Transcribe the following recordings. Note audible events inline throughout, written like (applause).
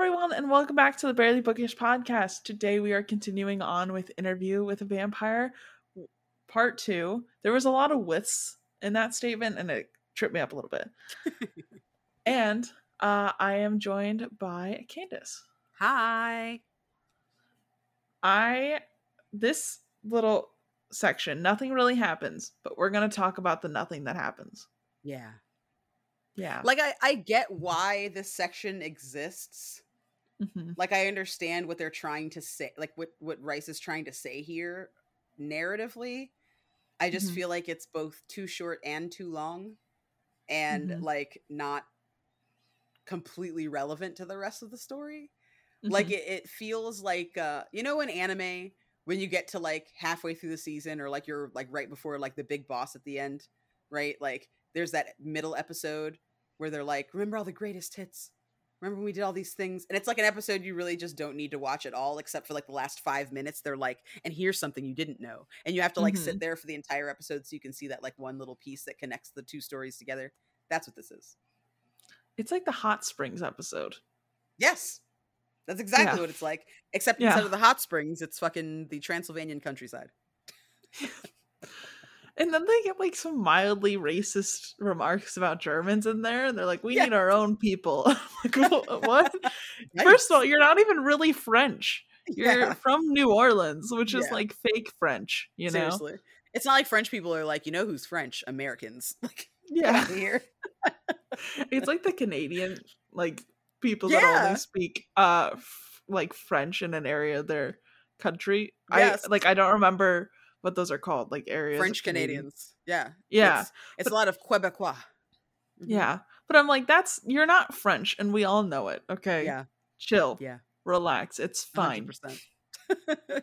everyone, and welcome back to the Barely Bookish podcast. Today we are continuing on with Interview with a Vampire, part two. There was a lot of withs in that statement, and it tripped me up a little bit. (laughs) and uh, I am joined by Candace. Hi. I this little section, nothing really happens, but we're gonna talk about the nothing that happens. Yeah. Yeah. Like I I get why this section exists. Mhm. Like I understand what they're trying to say, like what what Rice is trying to say here narratively. I just Mhm. feel like it's both too short and too long and Mhm. like not completely relevant to the rest of the story. Like Mhm. it, it feels like uh you know in anime when you get to like halfway through the season or like you're like right before like the big boss at the end, right? Like there's that middle episode where they're like, "Remember all the greatest hits? Remember when we did all these things?" And it's like an episode you really just don't need to watch at all except for like the last 5 minutes. They're like, "And here's something you didn't know." And you have to like sit mm-hmm. there for the entire episode so you can see that like one little piece that connects the two stories together. That's what this is. it's like the hot springs episode. Yes. That's exactly Yeah. what it's like. Except Yeah. instead of the hot springs, it's fucking the Transylvanian countryside. (laughs) And then they get like some mildly racist remarks about Germans in there, and they're like, "We Yeah. need our own people." (laughs) like, "Wha- (laughs) what? First of all, you're not even really French. You're Yeah. from New Orleans, which is like fake French. You know? Seriously. It's not like French people are like, you know who's French? Americans. (laughs) Like, Yeah, here. it's like the Canadian like people that only speak uh f- like French in an area of their country. Yes. I like I don't remember what those are called, like areas. French Canadians. Yeah. Yeah. It's, it's a lot of Quebecois. Mhm. Yeah. But I'm like, that's you're not French, and we all know it. Okay. Yeah. Chill. Yeah. Relax. It's fine. 100%. (laughs)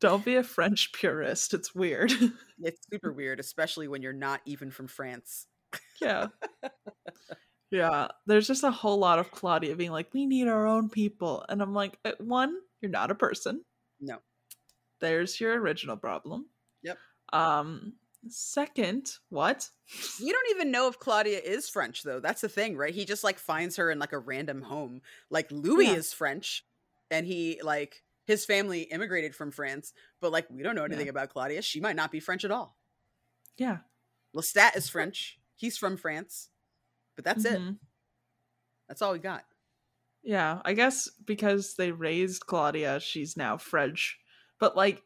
Don't be a French purist. It's weird. (laughs) it's super weird, especially when you're not even from France. yeah. (laughs) Yeah. There's just a whole lot of Claudia being like, we need our own people. And I'm like, uh, one, you're not a person. No. There's your original problem. Yep. Um, second, what? You don't even know if Claudia is French, though. That's the thing, right? He just like finds her in like a random home. Like Louis Yeah. is French, and he like his family immigrated from France, but like we don't know Yeah. anything about Claudia. She might not be French at all. Yeah. Lestat is French. He's from France, but that's it. Mhm. That's all we got. Yeah, I guess because they raised Claudia, she's now French. But like,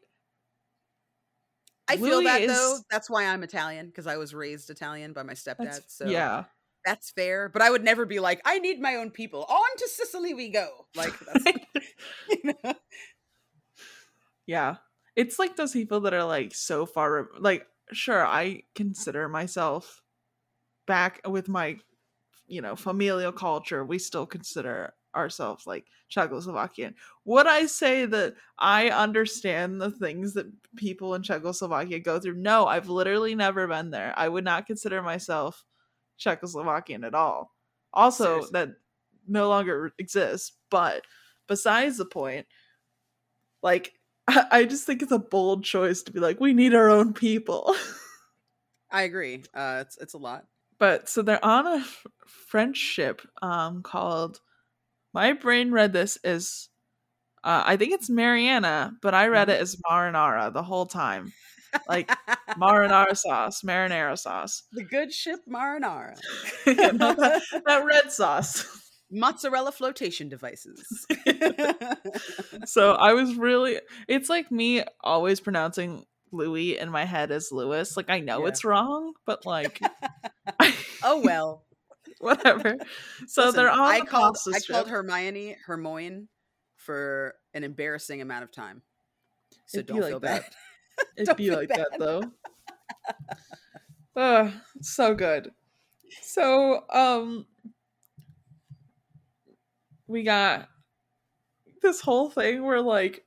I feel Louis that though. That's why I'm Italian because I was raised Italian by my stepdad. that's, So yeah, that's fair. But I would never be like, I need my own people. On to Sicily we go. Like, (laughs) that's, (laughs) you know? yeah. It's like those people that are like so far, re- like, sure, I consider myself back with my, you know, familial culture. We still consider ourselves like Czechoslovakian. Would I say that I understand the things that people in Czechoslovakia go through? No, I've literally never been there. I would not consider myself Czechoslovakian at all. Also, Seriously. that no longer exists. But besides the point, like, I, (laughs) I just think it's a bold choice to be like, we need our own people. I agree. Uh, it's it's a lot. but so they're on a f- French ship um called my brain read this as uh, I think it's Mariana, but I read it as marinara the whole time. Like (laughs) marinara sauce, marinara sauce. the good ship marinara. Know, (laughs) that, that (laughs) red sauce. Mozzarella flotation devices. So I was really it's like me always pronouncing Louis in my head as Lewis. Like I know Yeah. it's wrong, but like oh well. Whatever. (laughs) So Listen, they're on I the called I called Hermione Hermione for an embarrassing amount of time. So It'd don't like feel that. bad. (laughs) It'd Don't be like that though. (laughs) Ugh, so good. So, um, we got this whole thing where like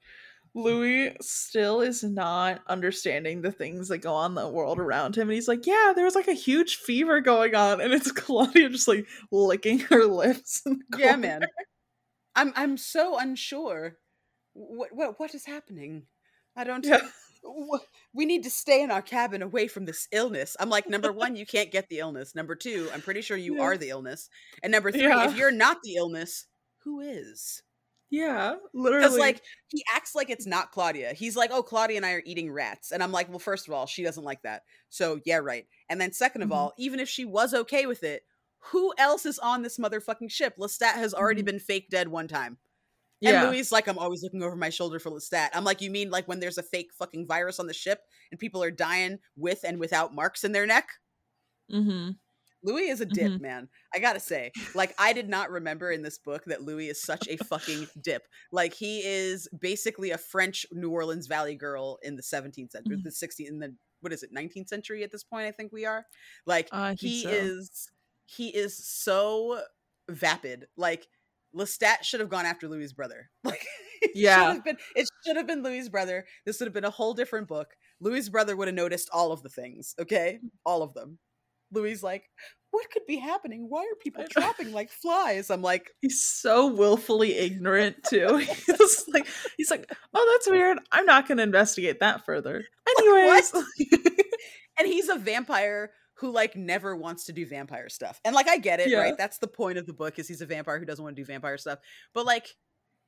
Louis still is not understanding the things that go on in the world around him, and he's like, "Yeah, there was like a huge fever going on," and it's (laughs) Claudia just like licking her lips. Yeah, man. I'm I'm so unsure. What what what is happening? I don't. Yeah. We need to stay in our cabin away from this illness. I'm like, number one, you can't get the illness. Number two, I'm pretty sure you Yeah. are the illness. And number three, Yeah. if you're not the illness, who is? Yeah, literally. Because like he acts like it's not Claudia. He's like, "Oh, Claudia and I are eating rats," and I'm like, "Well, first of all, she doesn't like that, so yeah, right." And then second of Mhm. all, even if she was okay with it, who else is on this motherfucking ship? Lestat has already Mhm. been fake dead one time. yeah, And Louis like, I'm always looking over my shoulder for Lestat. I'm like, you mean like when there's a fake fucking virus on the ship and people are dying with and without marks in their neck? mm-hmm. Louis is a dip, Mhm. man. I gotta say, like, I did not remember in this book that Louis is such a fucking (laughs) dip. Like, he is basically a French New Orleans Valley girl in the 17th century, Mhm. the 16th, in the what is it, 19th century at this point? I think we are. Like, think he so. is, he is so vapid. Like, Lestat should have gone after Louis's brother. (laughs) Like, it Yeah. should have been. It should have been Louis' brother. This would have been a whole different book. Louis's brother would have noticed all of the things. Okay, all of them. Louis like, what could be happening? Why are people dropping like flies? I'm like, He's so willfully ignorant too. (laughs) he's like, he's like, oh, that's weird. I'm not going to investigate that further. (laughs) Anyways, (laughs) and he's a vampire who like never wants to do vampire stuff. And like I get it, Yeah. right? That's the point of the book is he's a vampire who doesn't want to do vampire stuff. But like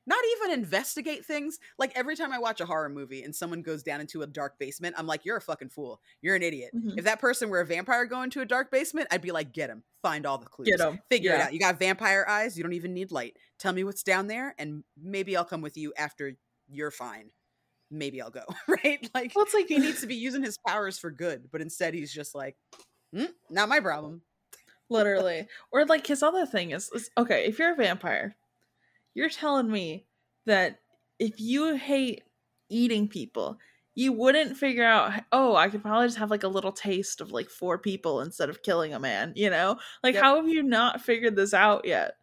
not even investigate things. Like every time I watch a horror movie and someone goes down into a dark basement, I'm like, you're a fucking fool. You're an idiot. Mhm. If that person were a vampire going to a dark basement, I'd be like, get him. Find all the clues. get him. Figure it out. You got vampire eyes. You don't even need light. Tell me what's down there, and maybe I'll come with you after you're fine. Maybe I'll go. (laughs) Right? Like Well, it's like he needs to be using his powers for good, but instead he's just like, "Mm, not my problem. literally or like his other thing is, is okay if you're a vampire you're telling me that if you hate eating people you wouldn't figure out oh i could probably just have like a little taste of like four people instead of killing a man you know like Yep. how have you not figured this out yet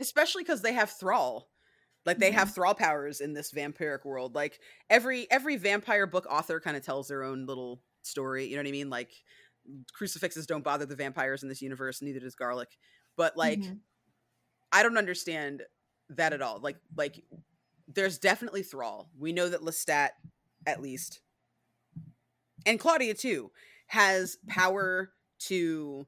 Especially because they have thrall. Like they have thrall powers in this vampiric world. Like every every vampire book author kind of tells their own little story. You know what I mean? Like crucifixes don't bother the vampires in this universe, neither does garlic. But like Mhm. I don't understand that at all. Like like there's definitely Thrall. We know that Lestat, at least, and Claudia too, has power to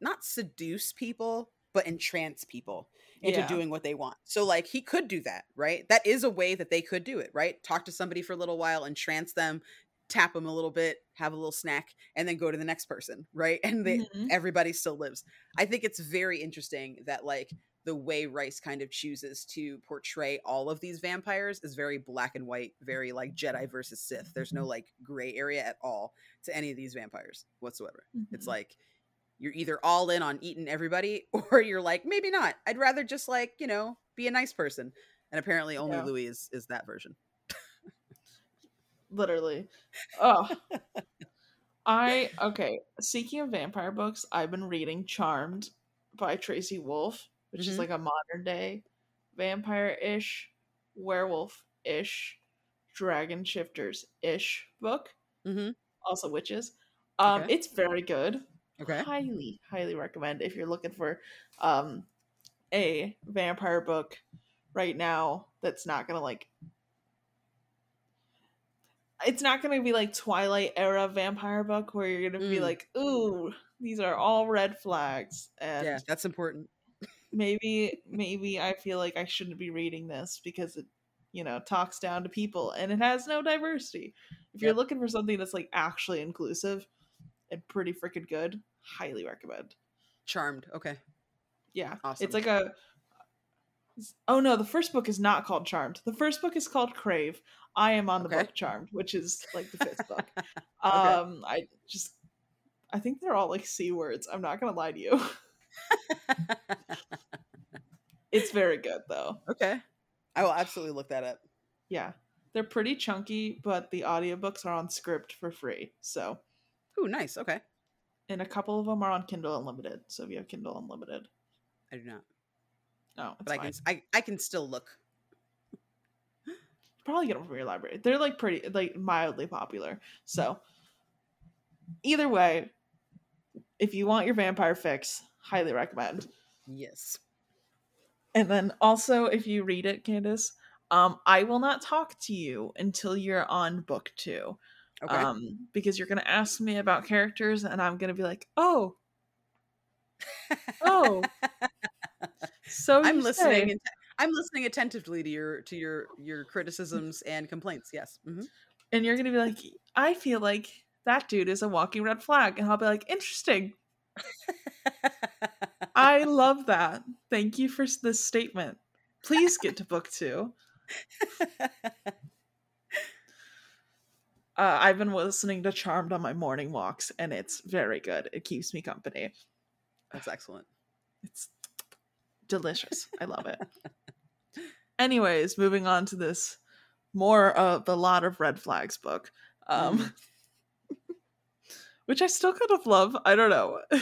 not seduce people, but entrance people into Yeah. doing what they want. So like he could do that, right? That is a way that they could do it, right? Talk to somebody for a little while, entrance them, tap them a little bit, have a little snack, and then go to the next person, right? (laughs) And they Mhm. everybody still lives. I think it's very interesting that like the way Rice kind of chooses to portray all of these vampires is very black and white, very like Jedi versus Sith. There's no like gray area at all to any of these vampires whatsoever. It's Mhm. like you're either all in on eating everybody (laughs) or you're like maybe not. I'd rather just like, you know, be a nice person. And apparently only Yeah. Louis is is that version. literally oh (laughs) i okay speaking of vampire books i've been reading charmed by Tracy Wolff which Mhm. is like a modern day vampire-ish werewolf-ish dragon shifters-ish book Mhm. also witches um Okay. it's very good Okay. highly highly recommend if you're looking for um a vampire book right now that's not gonna like it's not gonna be like twilight era vampire book where you're gonna be Mm. like ooh these are all red flags and Yeah, that's important. Maybe maybe i feel like i shouldn't be reading this because it you know talks down to people and it has no diversity if you're Yep. looking for something that's like actually inclusive and pretty freaking good highly recommend Charmed. Okay. yeah Awesome. it's like a oh no the first book is not called charmed the first book is called crave i am on the Okay. book charmed which is like the fifth book (laughs) um i just i think they're all like c words i'm not gonna lie to you (laughs) it's very good though okay. I will absolutely look that up. yeah they're pretty chunky but the audiobooks are on Scribd for free so Ooh, nice. Okay. and a couple of them are on kindle unlimited so if you have kindle unlimited I do not. no it's But I fine. can I, I can still look. probably get them from your library. They're like pretty, like mildly popular. So, mm-hmm. either way, if you want your vampire fix, highly recommend. Yes. And then also, if you read it, Candace, um, I will not talk to you until you're on book two, Okay. um, because you're gonna ask me about characters, and I'm gonna be like, oh, oh. So I'm listening. I'm listening attentively to your to your your criticisms and complaints. Yes. hmm and you're gonna be like, I feel like that dude is a walking red flag, and I'll be like, interesting. (laughs) I love that. Thank you for this statement. Please get to book two. (laughs) Uh, I've been listening to Charmed on my morning walks, and it's very good. It keeps me company. That's excellent. It's delicious. I love it. Anyways, moving on to this more of the lot of red flags book, um, (laughs) which I still kind of love. I don't know. (laughs)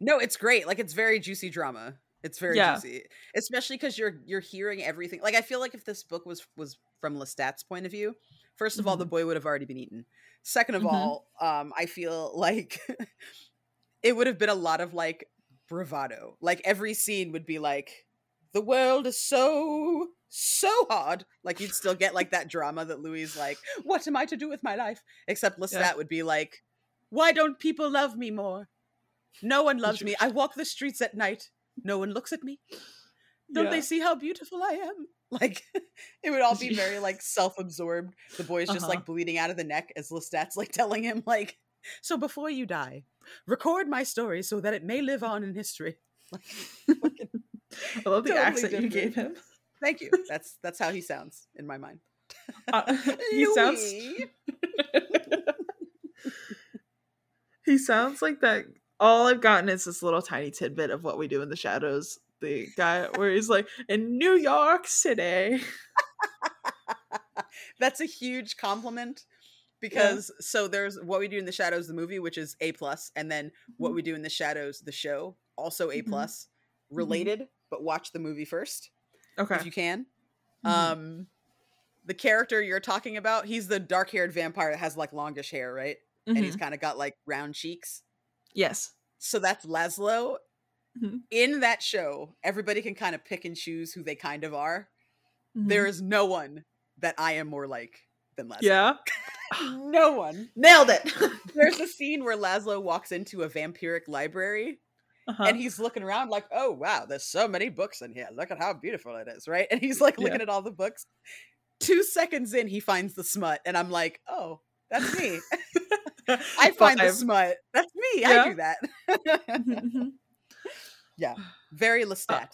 No, it's great. Like it's very juicy drama. It's very Yeah. juicy, especially because you're you're hearing everything. Like I feel like if this book was was from Lestat's point of view, first of all, the boy would have already been eaten. Second of Mhm. all, um, I feel like (laughs) it would have been a lot of like bravado. Like every scene would be like, the world is so so hard. Like you'd still get like that drama that Louis like, what am I to do with my life? Except Lestat Yeah. would be like, why don't people love me more? No one loves me. I walk the streets at night. No one looks at me. Don't Yeah. they see how beautiful I am? (laughs) Like it would all be (laughs) very like self-absorbed. The boy's just Uh-huh. like bleeding out of the neck as Lestat's like telling him like, so before you die, record my story so that it may live on in history. (laughs) Like, I love the totally accent you gave him. thank you. That's that's how he sounds in my mind. Uh, he sounds he sounds like that. All I've gotten is this little tiny tidbit of what we do in the shadows. The guy where he's like in New York City. (laughs) That's a huge compliment because so there's what we do in the shadows the movie which is a plus and then what we do in the shadows the show also a Mhm. plus related but watch the movie first Okay. if you can Mhm. um the character you're talking about he's the dark-haired vampire that has like longish hair right and he's Mhm. kind of got like round cheeks yes. so that's Laszlo. Mhm. In that show, everybody can kind of pick and choose who they kind of are. Mhm. There is no one that I am more like than Laszlo. yeah. (laughs) no one. Nailed it. (laughs) There's a scene where Laszlo walks into a vampiric library Uh-huh. and he's looking around like, oh wow, there's so many books in here. Look at how beautiful it is, right? And he's like looking Yeah. at all the books. Two seconds in, he finds the smut, and I'm like, oh, that's me. (laughs) I (laughs) find the smut. That's me. Yeah. I do that. (laughs) Mhm. (sighs) Very Lestat.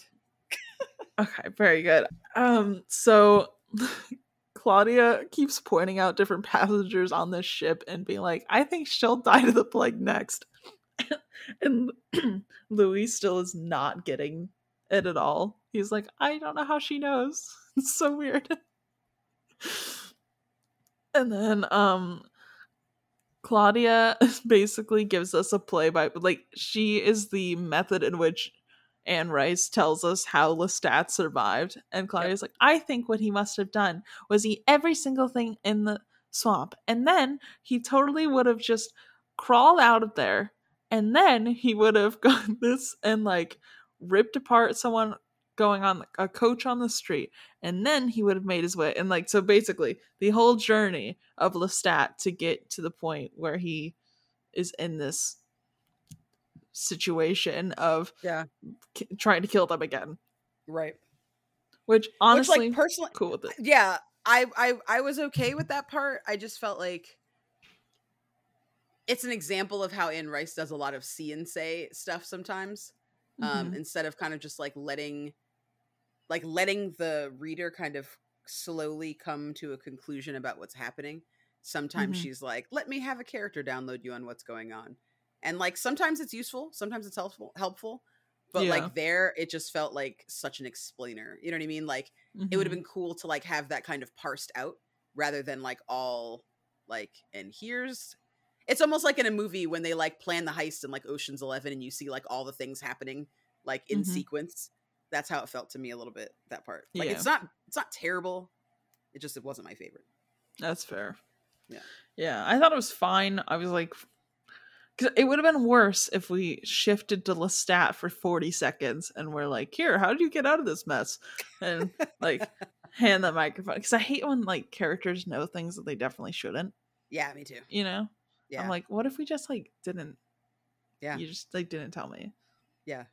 Okay, very good. Um, so (laughs) Claudia keeps pointing out different passengers on this ship and being like, I think she'll die to the plague next. (coughs) and (clears throat) Louis still is not getting it at all. He's like, I don't know how she knows. It's so weird. and then um Claudia (laughs) basically gives us a play by like she is the method in which Anne Rice tells us how Lestat survived. And Claudia's like, I think what he must have done was eat every single thing in the swamp. And then he totally would have just crawled out of there. And then he would have (laughs) gone this and like ripped apart someone going on a coach on the street. And then he would have made his way. And like, so basically, the whole journey of Lestat to get to the point where he is in this situation of Yeah. k- trying to kill them again. Right. Which honestly, Which, like, personally, cool with it. yeah, I, I, I was okay with that part. I just felt like it's an example of how Anne Rice does a lot of see and say stuff sometimes. Um, Mhm. instead of kind of just like letting, like letting the reader kind of slowly come to a conclusion about what's happening. Sometimes Mhm. she's like, "Let me have a character download you on what's going on," and like sometimes it's useful, sometimes it's helpful, helpful. But Yeah. like there, it just felt like such an explainer. You know what I mean? Like it would have Mhm. been cool to like have that kind of parsed out rather than like all like and here's it's almost like in a movie when they like plan the heist in like Ocean's 11 and you see like all the things happening like in Mhm. sequence. That's how it felt to me a little bit that part. Like Yeah. it's not it's not terrible. It just it wasn't my favorite. That's fair. Yeah. Yeah, I thought it was fine. I was like, because it would have been worse if we shifted to Lestat for 40 seconds and we're like, here, how did you get out of this mess? And like, (laughs) hand the microphone. Because I hate when like characters know things that they definitely shouldn't, Yeah, me too. you know? Yeah. I'm like, what if we just like didn't? Yeah. You just like didn't tell me. yeah.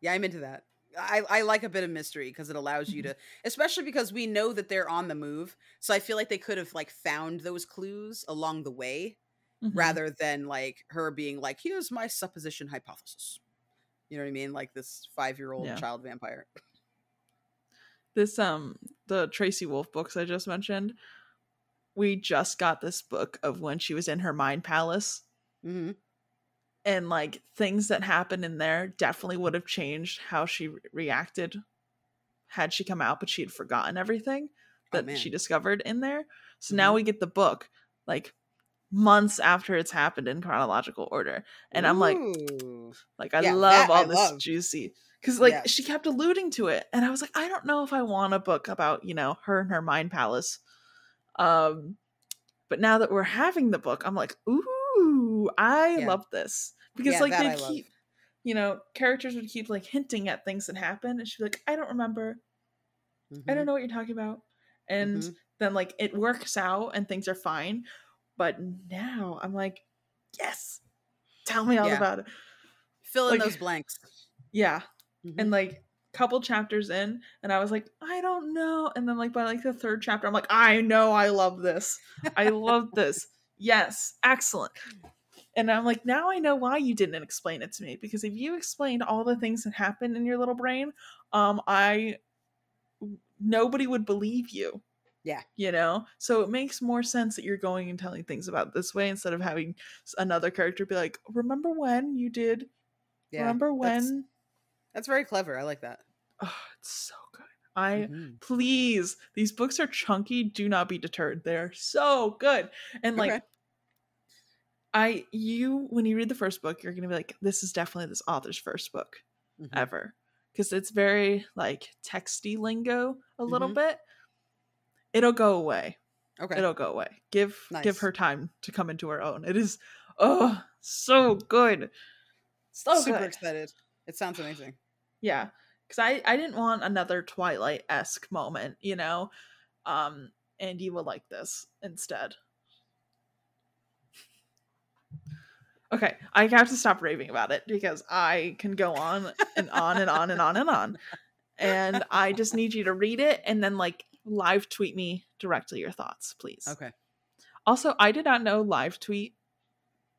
Yeah, I'm into that. I, I like a bit of mystery because it allows you (laughs) to especially because we know that they're on the move so i feel like they could have like found those clues along the way Mhm. rather than like her being like here's my supposition hypothesis you know what i mean like this five year old Yeah. child vampire this um the Tracy Wolff books I just mentioned. We just got this book of when she was in her mind palace hmm and like things that happened in there definitely would have changed how she re- reacted had she come out but she had forgotten everything Oh, that man. she discovered in there so now Mhm. we get the book like months after it's happened in chronological order and i'm like like i Yeah, love all I this love. juicy because like Yes. she kept alluding to it and i was like i don't know if i want a book about you know her and her mind palace um but now that we're having the book i'm like ooh i Yeah. love this because Yeah, like they I keep you know characters would keep like hinting at things that happen and she'd be like i don't remember i Mhm. don't know what you're talking about and Mhm. then like it works out and things are fine but now i'm like yes tell me all Yeah. about it fill in like- those blanks yeah Mhm. and like couple chapters in and i was like i don't know and then like by like the third chapter i'm like i know i love this. I love this. Yes excellent. And i'm like now i know why you didn't explain it to me because if you explained all the things that happened in your little brain um i nobody would believe you. Yeah. you know? So it makes more sense that you're going and telling things about this way instead of having another character be like remember when you did yeah remember that's- when that's very clever i like that oh it's so good. I Mhm. please these books are chunky do not be deterred. They're so good. And like Okay. i you when you read the first book you're gonna be like this is definitely this author's first book Mhm. ever. Because it's very like texty lingo a little Mhm. bit. It'll go away. Okay. It'll go away. Give give her time to come into her own. It is oh so good. So super good. excited. It sounds amazing. Yeah because i i didn't want another twilight-esque moment you know? Um and you will like this instead. Okay i have to stop raving about it because i can go on and on and on and on and on. And i just need you to read it and then like live tweet me directly your thoughts please. Okay. Also i did not know live tweet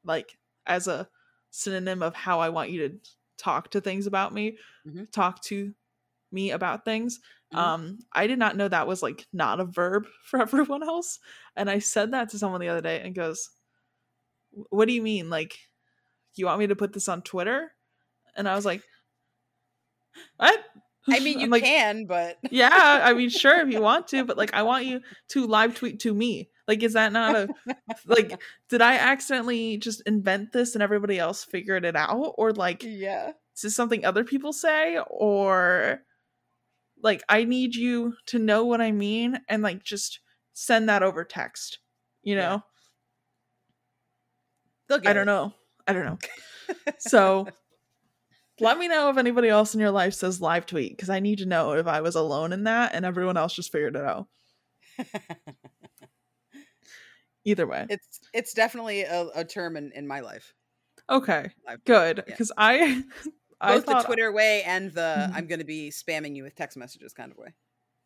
like as a synonym of how i want you to talk to things about me Mhm. talk to me about things. Mhm. um i did not know that was like not a verb (laughs) for everyone else and i said that to someone the other day and goes what do you mean? Like you want me to put this on twitter? And i was like what? I mean (laughs) you like, can but yeah i mean sure if you want to but like i want you to live tweet to me like is that not a (laughs) like did i accidentally just invent this and everybody else figured it out? Or like yeah. is this something other people say? Or like i need you to know what i mean and like just send that over text you know? Get i don't it. know. I don't know. (laughs) So let me know if anybody else in your life says live tweet because i need to know if i was alone in that and everyone else just figured it out (laughs) either way it's it's definitely a, a term in, in my life okay tweet, good yeah. because i (laughs) I both the twitter way and the Mhm. i'm going to be spamming you with text messages kind of way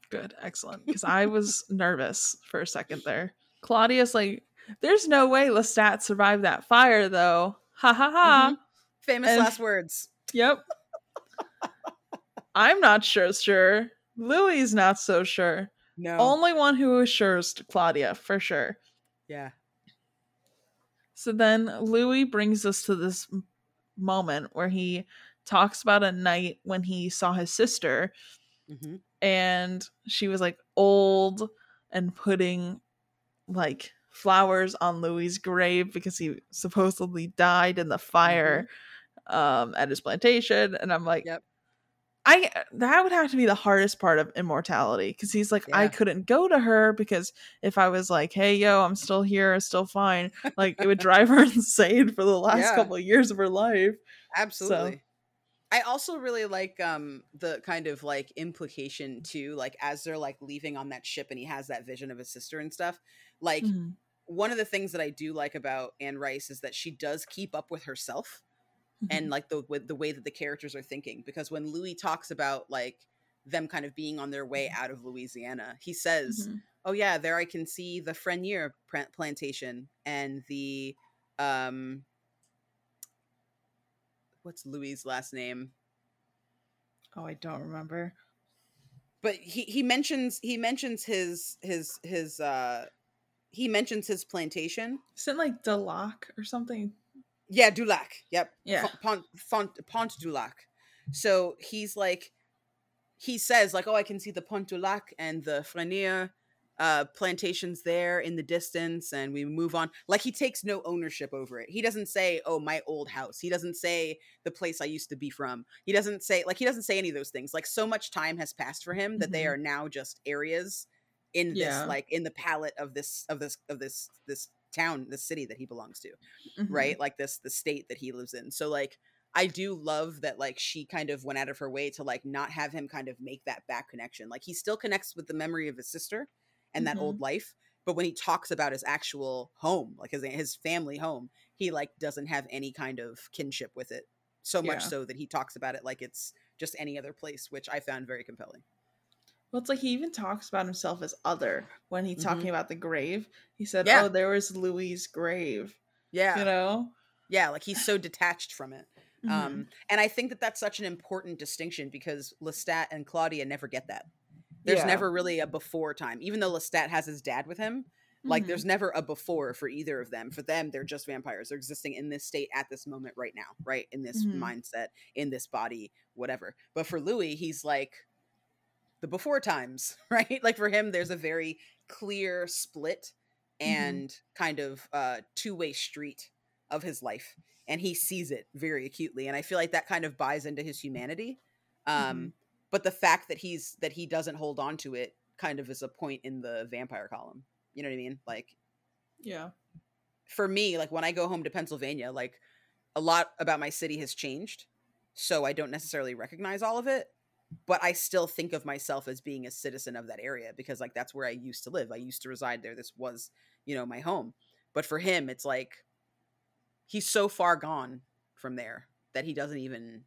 Good, excellent. Because I was nervous for a second there. Claudia's like, "There's no way Lestat survived that fire, though." Ha ha ha. famous And- last words Yep. I'm not sure. Sure. Louis's not so sure. no Only one who is sure is Claudia for sure. Yeah. So then Louis brings us to this moment where he talks about a night when he saw his sister hmm and she was like old and putting like flowers on Louis's grave because he supposedly died in the fire um at his plantation. And I'm like Yep. I that would have to be the hardest part of immortality because he's like I couldn't go to her because if I was like hey yo I'm still here still fine like it would (laughs) drive her (laughs) insane for the last Yeah. couple of years of her life absolutely i also really like um the kind of like implication too like as they're like leaving on that ship and he has that vision of his sister and stuff like Mhm. one of the things that i do like about anne rice is that she does keep up with herself and like the the way that the characters are thinking because when Louis talks about like them kind of being on their way out of Louisiana he says Mhm. oh yeah there I can see the Freniere plantation and the um what's Louis' last name oh, I don't remember. but he he mentions he mentions his his his uh he mentions his plantation Isn't it like Delac or something? Yeah, Dulac. Yep. Yeah. Pont, Pont, Pont Dulac. So he's like, he says like, oh, I can see the Pont Dulac and the Freniere uh, plantations there in the distance, and we move on. Like he takes no ownership over it. He doesn't say, oh, my old house. He doesn't say the place I used to be from. He doesn't say like he doesn't say any of those things. Like so much time has passed for him that they Mhm. are now just areas in this Yeah. like in the palette of this of this of this this town the city that he belongs to Mhm. right? Like this the state that he lives in. So like i do love that like she kind of went out of her way to like not have him kind of make that back connection. Like he still connects with the memory of his sister and that old life but when he talks about his actual home like his his family home he like doesn't have any kind of kinship with it. So much Yeah. so that he talks about it like it's just any other place which i found very compelling Well, it's like he even talks about himself as other when he's talking about the grave. He said, Mm-hmm. Yeah. "Oh, there was Louis' grave." yeah You know. yeah like he's so detached from it Mhm. Um, and I think that that's such an important distinction because Lestat and Claudia never get that. There's Yeah. never really a before time, even though Lestat has his dad with him. Like, Mhm. there's never a before for either of them. For them, they're just vampires. They're existing in this state at this moment right now, right? In this Mhm. mindset, in this body, whatever. But for Louis, he's like the before times, (laughs) right? Like for him, there's a very clear split Mhm. and kind of uh, two way street of his life. And he sees it very acutely. And I feel like that kind of buys into his humanity. Um, But the fact that he's that he doesn't hold on to it kind of is a point in the vampire column. You know what I mean? Like yeah. for me, like when I go home to Pennsylvania, like a lot about my city has changed. So I don't necessarily recognize all of it, but I still think of myself as being a citizen of that area because like that's where I used to live. I used to reside there. This was, you know, my home. But for him, it's like he's so far gone from there that he doesn't even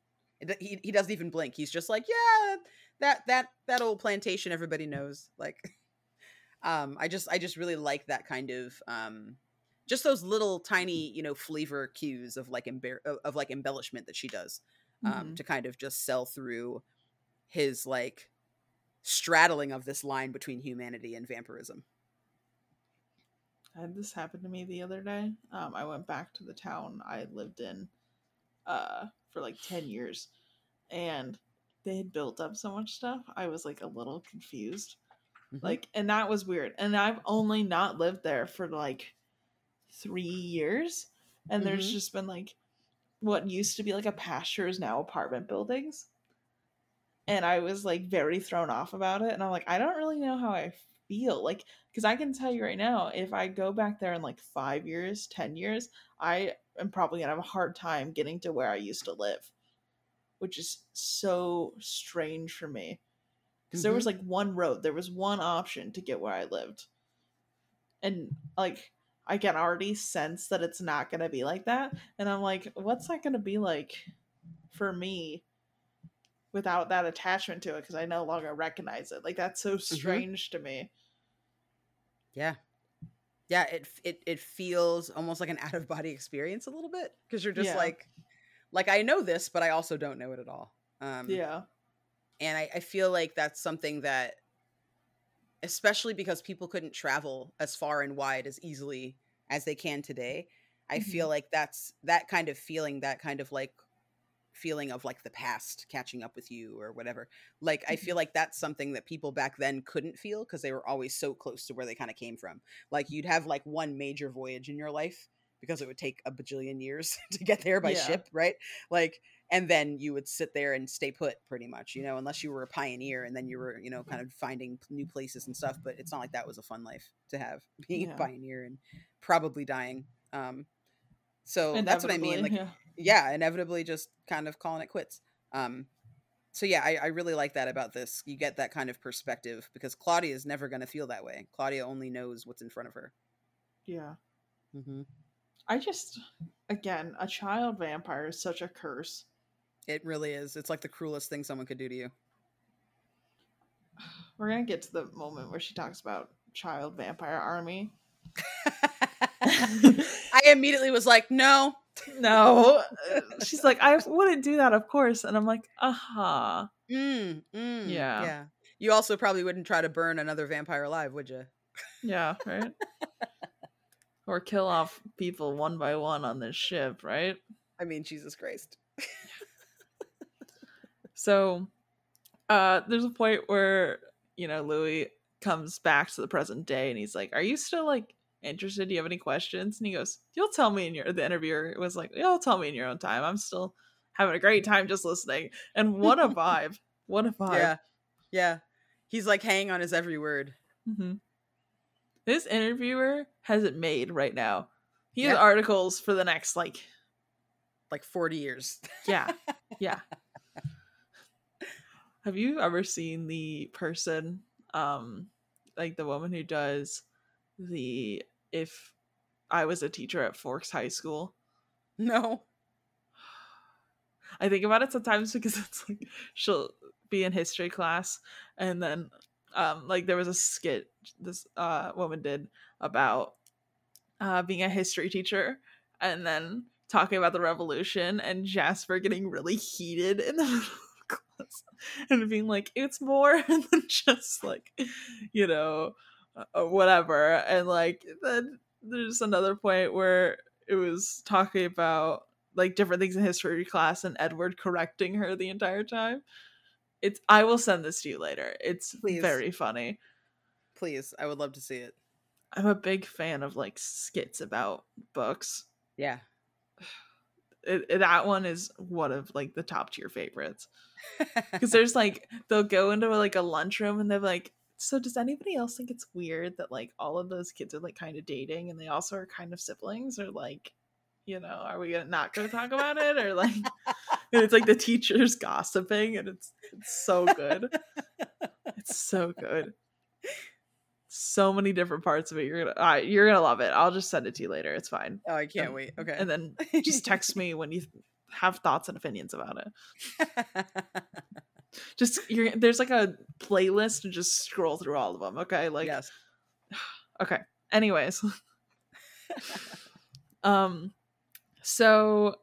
he, he doesn't even blink. He's just like, yeah, that that that old plantation everybody knows. Like (laughs) um I just I just really like that kind of um just those little tiny you know flavor cues of like embar- of, like embellishment that she does um Mhm. to kind of just sell through his like straddling of this line between humanity and vampirism I had this happened to me the other day. Um, I went back to the town I lived in uh, for like 10 years, and they had built up so much stuff. I was like a little confused. Mhm. Like, and that was weird. And I've only not lived there for like three years, and there's Mhm. just been like what used to be like a pasture is now apartment buildings. And I was like very thrown off about it. And I'm like, I don't really know how I feel. Like, because I can tell you right now, if I go back there in like five years, 10 years, I am probably going to have a hard time getting to where I used to live, which is so strange for me. Because there was mm-hmm. like one road, there was one option to get where I lived. And like, I can already sense that it's not going to be like that. And I'm like, what's that going to be like for me without that attachment to it? Because I no longer recognize it. Like, that's so strange to me. yeah yeah it it it feels almost like an (laughs) out of body experience a little bit because you're just Yeah. like like i know this but i also don't know it at all um Yeah. and I, I feel like that's something that especially because people couldn't travel as far and wide as easily as they can today i feel like that's that kind of feeling that kind of like feeling of like the past catching up with you or whatever like i feel like that's something that people back then couldn't feel because they were always so close to where they kind of came from like you'd have like one major voyage in your life because it would take a bajillion years (laughs) to get there by Yeah. ship right like and then you would sit there and stay put pretty much you know unless you were a pioneer and then you were you know kind of finding new places and stuff but it's not like that was a fun life to have (laughs) being Yeah. a pioneer and probably dying um so that's what i mean like Inevitably, yeah inevitably just kind of calling it quits um so yeah I, I really like that about this you get that kind of perspective because claudia is never going to feel that way claudia only knows what's in front of her Yeah. mm-hmm. I just again, a child vampire is such a curse. It really is. It's like the cruelest thing someone could do to you. We're gonna get to the moment where she talks about child vampire army. (laughs) (laughs) I immediately was like, no. No. She's like, I wouldn't do that, of course. And I'm like, uh-huh. Mm, mm, Yeah. Yeah. You also probably wouldn't try to burn another vampire alive, would you? Yeah, right? (laughs) or kill off people one by one on this ship, right? I mean, Jesus Christ. So uh there's a point where, you know, Louis comes back to the present day and he's like, Are you still like interested? Do you have any questions? And he goes, You'll tell me in your the interviewer was like, You'll tell me in your own time. I'm still having a great time just listening. And what a (laughs) vibe. What a vibe. Yeah. Yeah. He's like hanging on his every word. hmm This interviewer has it made right now. He has articles for the next like Like 40 years. yeah (laughs) yeah. Have you ever seen the person, um, like the woman who does the if I was a teacher at Forks High School? (laughs) no. I think about it sometimes because (laughs) it's like she'll be in history class and then um like there was a skit this uh woman did about uh being a history teacher and then talking about the revolution and Jasper getting really heated in the (laughs) class and being like it's more than just like you know Uh, whatever and like then there's another point where it was talking about like different things in history class and Edward correcting her the entire time. It's I will send this to you later. It's Please. very funny. Please. I would love to see it. I'm a big fan of like skits about books. Yeah. It, it- that one is one of like the top tier favorites (laughs) because there's like they'll go into like a lunchroom and they're like so does anybody else think it's weird that like all of those kids are like kind of dating and they also are kind of siblings? Or like you know are we gonna not gonna talk about it? Or like (laughs) and it's like the teachers gossiping and it's it's so good. It's so good. So many different parts of it. You're gonna uh, you're gonna love it. I'll just send it to you later. It's fine. Oh, I can't wait. Okay. and then just text me when you have thoughts and opinions about it (laughs) just you're there's like a playlist and just scroll through all of them okay like yes. (sighs) okay anyways (laughs) um so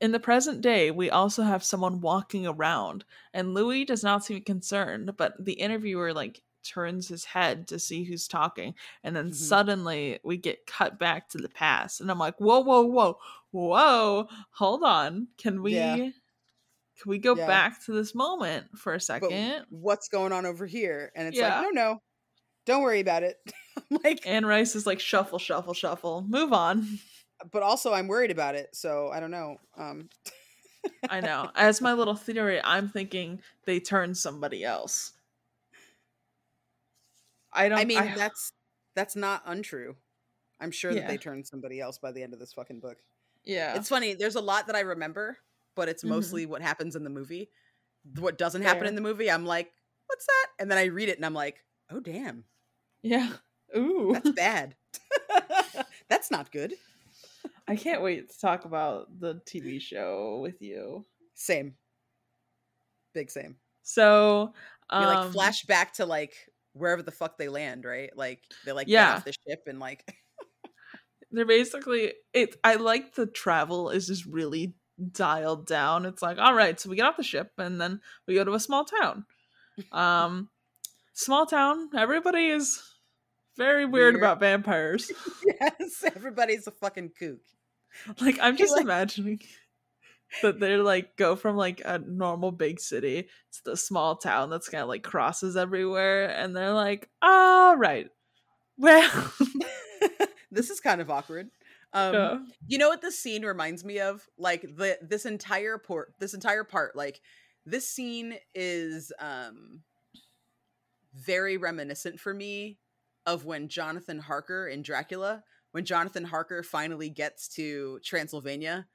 in the present day we also have someone walking around and louis does not seem concerned but the interviewer like turns his head to see who's talking and then Mhm. suddenly we get cut back to the past and i'm like whoa whoa whoa whoa hold on can we Yeah. Can we go Yeah. back to this moment for a But second what's going on over here? And it's Yeah. like, no, no. Don't worry about it. (laughs) Like, Anne Rice is like shuffle, shuffle, shuffle. Move on. but also I'm worried about it. So I don't know. Um, I (laughs) know. As my little theory, I'm thinking they turn somebody else. I don't. I mean, I- that's that's not untrue. I'm sure that they turned somebody else by the end of this fucking book. yeah. It's funny. There's a lot that I remember, but it's Mhm. mostly what happens in the movie. What doesn't happen Fair. in the movie, I'm like, what's that? And then I read it and I'm like, oh damn, yeah. (laughs) Ooh. that's (laughs) bad. (laughs) that's not good. I can't wait to talk about the TV show with you. Same. Big same. So, We um, like flash back to like wherever the fuck they land, right? Like they like Yeah. off the ship and like they're basically it. I like the travel is just really dialed down. It's like, all right, so we get off the ship and then we go to a small town. Um, small town. Everybody is very weird, Weird. about vampires. (laughs) yes, everybody's a fucking kook. like I'm just Like- imagining that they're like go from like a normal big city to the small town that's kind of like crosses everywhere, and they're like, all right, well, (laughs) this is kind of awkward. Um, yeah. You know what this scene reminds me of? Like the this entire port, this entire part, like this scene is um very reminiscent for me of when Jonathan Harker in Dracula, when Jonathan Harker finally gets to Transylvania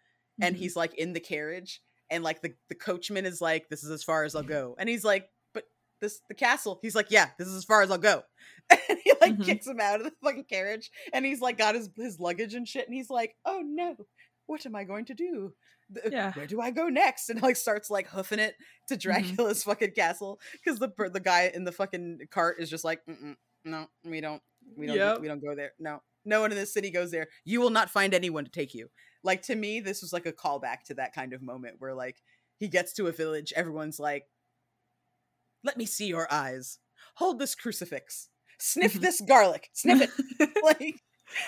and Mhm. he's like in the carriage and like the the coachman is like this is as far as I'll go. And he's like, "But this the castle." He's like, "Yeah, this is as far as I'll go." (laughs) And (laughs) like Mhm. kicks him out of the fucking carriage, and he's like got his his luggage and shit, and he's like, "Oh no, what am I going to do? Yeah. Where do I go next?" (laughs) And like starts like hoofing it to Dracula's (laughs) fucking castle because the the guy in the fucking cart is just like, Mm-mm, "No, we don't, we don't, Yep. we don't go there. No, no one in this city goes there. You will not find anyone to take you." Like to me, this was like a callback to that kind of moment where like he gets to a village, everyone's like, "Let me see your eyes. Hold this crucifix. Sniff Mhm. this garlic. Sniff it." (laughs) like,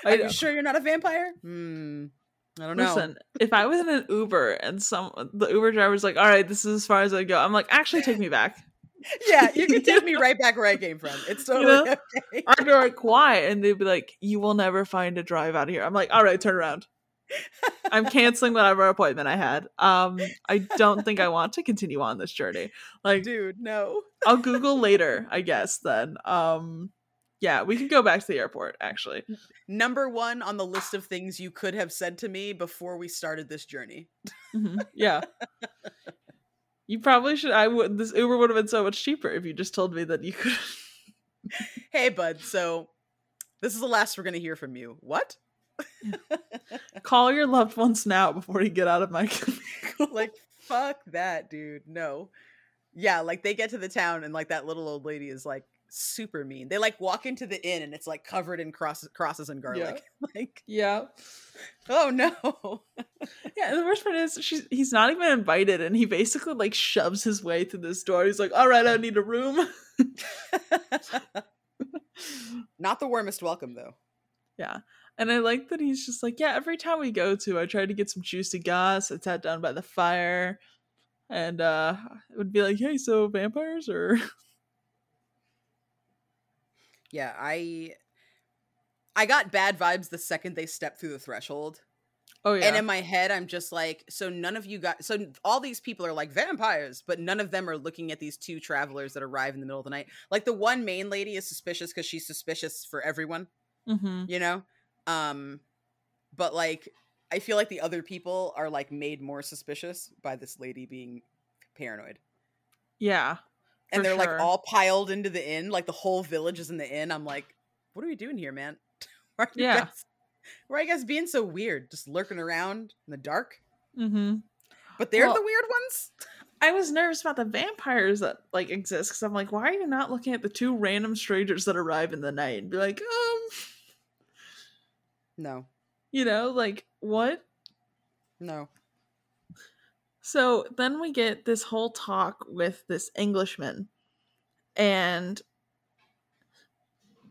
are you sure you're not a vampire? Hmm. I don't know. Listen, if I was in an Uber and some the Uber driver's like, "All right, this is as far as I go," I'm like, "Actually, take me back." (laughs) yeah, you can (laughs) take me right back where I came from. It's totally know? okay. I'd be like, "Quiet," and they'd be like, "You will never find a drive out of here." I'm like, "All right, turn around." I'm canceling whatever appointment I had. Um, I don't think I want to continue on this journey. Like, Dude, no. I'll Google later, I guess. Then, um, yeah, we can go back to the airport. Actually, Number one on the list of things you could have said to me before we started this journey. Mhm, (laughs) yeah. You probably should. I would. This Uber would have been so much cheaper if you just told me that you could. Hey, bud. So this is the last we're gonna hear from you. What? (laughs) Call your loved ones now before you get out of my. (laughs) like, fuck that, dude. No. Yeah, like they get to the town and like that little old lady is like super mean. They like walk into the inn and it's like covered in crosses, crosses and garlic. (laughs) Like, yeah. oh no. (laughs) Yeah, and the worst part is she's he's not even invited, and he basically like shoves his way through this door. He's like, "All right, I need a room." (laughs) Not the warmest welcome though. yeah, and I like that he's just like, "Yeah, every time we go to, I try to get some juicy goss. I sat down by the fire, and uh it would be like, hey, so vampires or Yeah, I I got bad vibes the second they stepped through the threshold. oh yeah, And in my head, I'm just like, so none of you got, so all these people are like vampires, but none of them are looking at these two travelers that arrive in the middle of the night. Like the one main lady is suspicious because she's suspicious for everyone, mm-hmm. you know? Um, but like, I feel like the other people are like made more suspicious by this lady being paranoid. yeah, And For they're sure. like all piled into the inn, like the whole village is in the inn. I'm like, what are we doing here, man? (laughs) why, are you Yeah. guys, why are you guys being so weird? Just lurking around in the dark? mm-hmm. But they're Well- the weird ones? I was nervous about the vampires that like exist because I'm like, why are you not looking at the two random strangers that arrive in the night and be like, um, No, you know, like what? no. So then we get this whole talk with this Englishman, and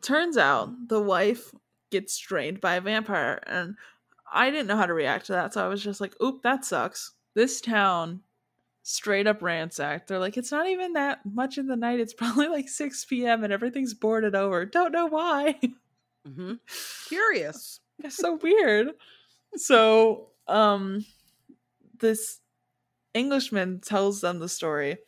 turns out the wife gets drained by a vampire, and I didn't know how to react to that, so I was just like, "Oop, that sucks." This town straight up ransacked. They're like, "It's not even that much in the night. It's (laughs) probably like six p.m. and everything's boarded over. Don't know why." hmm (laughs) Curious. It's so weird. So, um, this Englishman tells them the story,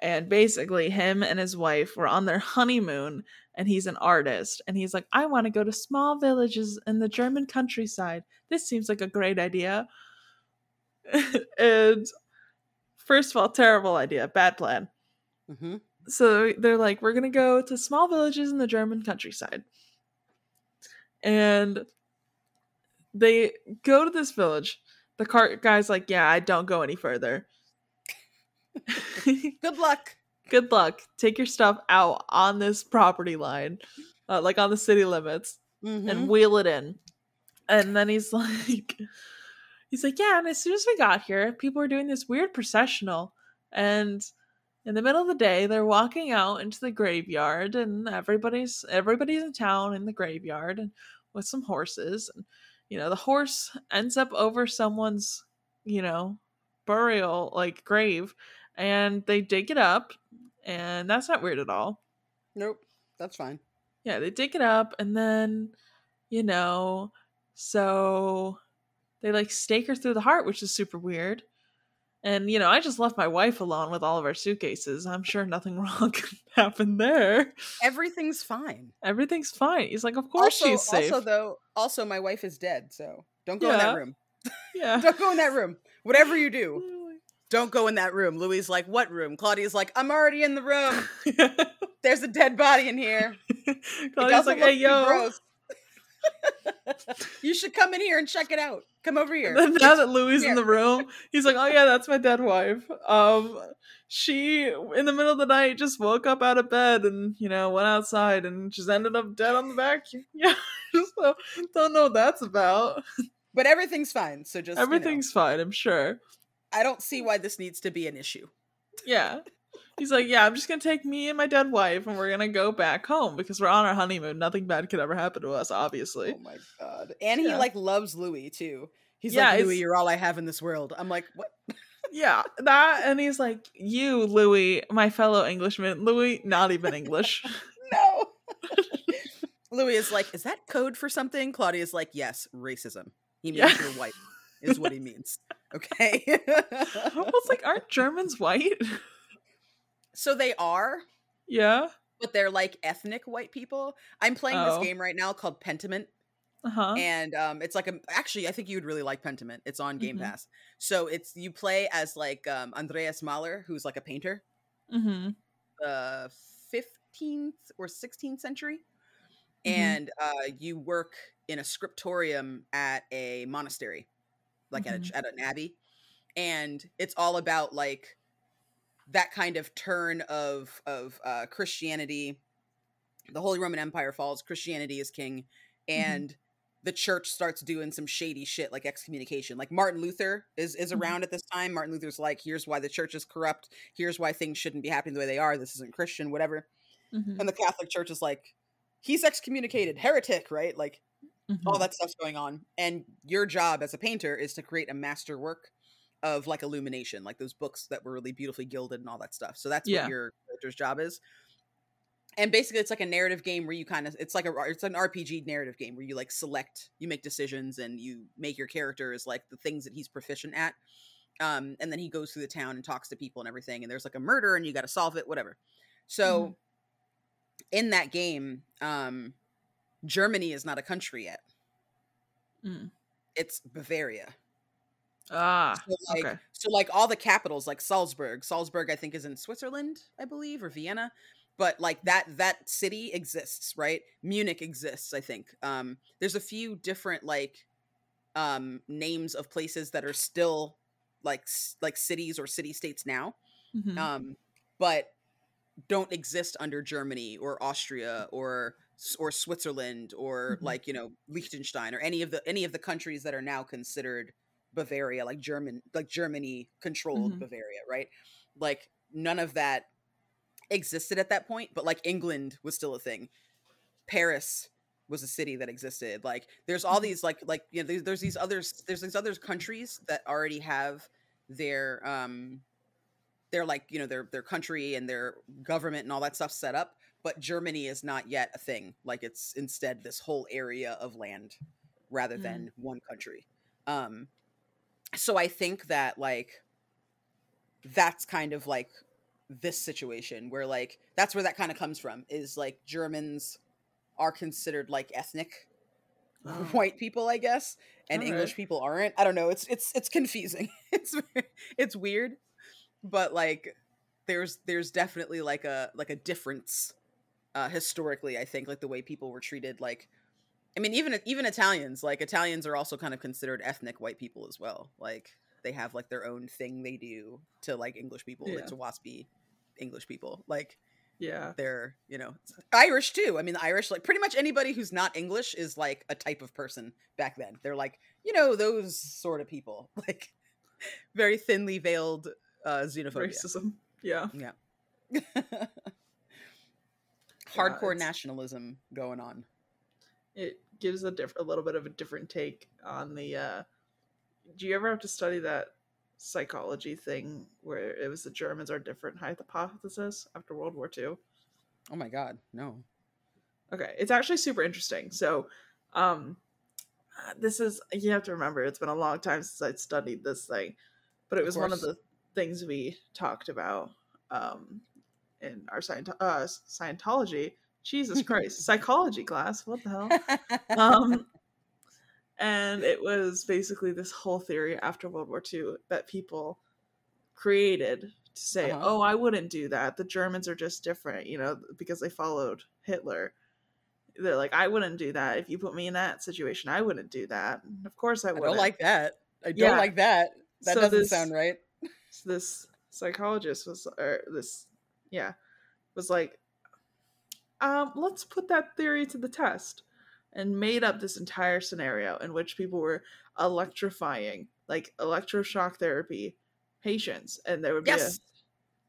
and basically, him and his wife were on their honeymoon, and he's an artist, and he's like, I want to go to small villages in the German countryside. This seems like a great idea. (laughs) and first of all, terrible idea, bad plan. hmm So they're like, we're gonna go to small villages in the German countryside. And they go to this village. The cart guy's like, yeah, I don't go any further. (laughs) Good luck. Good luck. Take your stuff out on this property line, uh, like on the city limits, Mhm. and wheel it in. And then he's (laughs) like, he's like, yeah. And as soon as we got here, people were doing this weird processional, and in the middle of the day, they're walking out into the graveyard, and everybody's everybody's in town in the graveyard, and with some horses, and you know the horse ends up over someone's, you know, burial like grave, and they dig it up, and that's not weird at all. Nope. That's fine. Yeah, they dig it up and then, you know, so they like stake her through the heart, which is super weird. And, you know, I just left my wife alone with all of our suitcases. I'm sure nothing (laughs) wrong could happen there. Everything's fine. Everything's fine. He's like, of course also, she's safe. Also, though, also my wife is dead, so don't go in that room. (laughs) yeah. Don't go in that room. Whatever you do, don't go in that room. Louis like, what room? Claudia's like, I'm already in the room. (laughs) There's a dead body in here. Claudia's like, hey, yo. (laughs) you should come in here and check it out. Come over here. (laughs) Now that Louis in the room, he's like, "Oh yeah, that's my dead wife." Um, she in the middle of the night just woke up out of bed and you know went outside and just ended up dead on the vacuum. (laughs) Yeah, just don't, don't know what that's about. But everything's fine. So just everything's you know, fine. I'm sure. I don't see why this needs to be an issue. Yeah. He's like, yeah, I'm just gonna take me and my dead wife, and we're gonna go back home because we're on our honeymoon. Nothing bad could ever happen to us, obviously. Oh my god! And he yeah. like loves Louis too. He's yeah, like, Louis, you're all I have in this world. I'm like, what? yeah, that, and he's like, you, Louis, my fellow Englishman. Louis, not even English. (laughs) no. Louis is like, is that code for something? Claudia's like, yes, racism. He means yeah. you're white, is what he means. (laughs) Okay. well, it's like, aren't Germans white? (laughs) So they are. Yeah. But they're like ethnic white people. I'm playing oh. this game right now called Pentiment. Uh-huh. And um, it's like a actually I think you would really like Pentiment. It's on Game mm-hmm. Pass. So it's you play as like um, Andreas Mahler, who's like a painter. Mm-hmm. Uh, 15th or 16th century. Mm-hmm. And uh, you work in a scriptorium at a monastery, like at, a, mm-hmm. at an abbey. And it's all about like that kind of turn of of uh, Christianity. The Holy Roman Empire falls. Christianity is king, mm-hmm. and mm-hmm. the church starts doing some shady shit like excommunication. Like Martin Luther is is mm-hmm. around at this time. Martin Luther's like, here's why the church is corrupt. Here's why things shouldn't be happening the way they are. This isn't Christian, whatever. Mm-hmm. And the Catholic Church is like, he's excommunicated, heretic, right? Like all mm-hmm. that stuff's going on. And your job as a painter is to create a master work of like illumination, like those books that were really beautifully gilded and all that stuff. So that's yeah. what your character's job is. And basically, it's like a narrative game where you kind of it's like a it's an RPG narrative game where you like select, you make decisions, and you make your character is like the things that he's proficient at. Um, and then he goes through the town and talks to people and everything. And there's like a murder, and you got to solve it, whatever. So, mm-hmm. in that game, um, Germany is not a country yet. Mm. It's Bavaria. Ah, so like, okay. So like all the capitals, like Salzburg. Salzburg, I think, is in Switzerland, I believe, or Vienna. But like that that city exists, right? Munich exists, I think. Um, there's a few different like um names of places that are still like like cities or city states now. Mm-hmm. Um, but don't exist under Germany or Austria or or Switzerland or mm-hmm. like you know Liechtenstein or any of the any of the countries that are now considered Bavaria, like German, like Germany controlled mm-hmm. Bavaria, right? Like none of that existed at that point, but like England was still a thing. Paris was a city that existed. Like there's all mm-hmm. these like like you know there's, there's these others there's these other countries that already have their um their like you know their their country and their government and all that stuff set up but germany is not yet a thing like it's instead this whole area of land rather mm. than one country um so I think that like that's kind of like this situation where like that's where that kind of comes from is like Germans are considered like ethnic oh. white people, I guess, and All English right. people aren't. I don't know. It's it's it's confusing. (laughs) it's it's weird, but like there's there's definitely like a like a difference uh historically. I think like the way people were treated like I mean, even even Italians, like Italians, are also kind of considered ethnic white people as well. Like they have like their own thing they do to like English people, yeah. like to waspy English people. Like, yeah, they're you know Irish too. I mean, the Irish, like pretty much anybody who's not English is like a type of person back then. They're like you know those sort of people, (laughs) like very thinly veiled uh, xenophobia, racism. Yeah, yeah. Hardcore yeah, nationalism going on it gives a diff- a little bit of a different take on the uh do you ever have to study that psychology thing where it was the Germans are different hypothesis after World War II? Oh my god, no. Okay, it's actually super interesting. So, um this is you have to remember it's been a long time since I studied this thing, but it was of one of the things we talked about um in our Scient- uh, Scientology Jesus (laughs) Christ, psychology class. What the hell? um, and it was basically this whole theory after World War II that people created to say, uh-huh. "Oh, I wouldn't do that. The Germans are just different, you know, because they followed Hitler." they're like, I wouldn't do that. If you put me in that situation, I wouldn't do that. And of course I I wouldn't. don't like that. I don't Yeah. like that. That So doesn't this- sound right. So this psychologist was or this yeah was like um let's put that theory to the test and made up this entire scenario in which people were electrifying like electroshock therapy patients and there would be Yes. a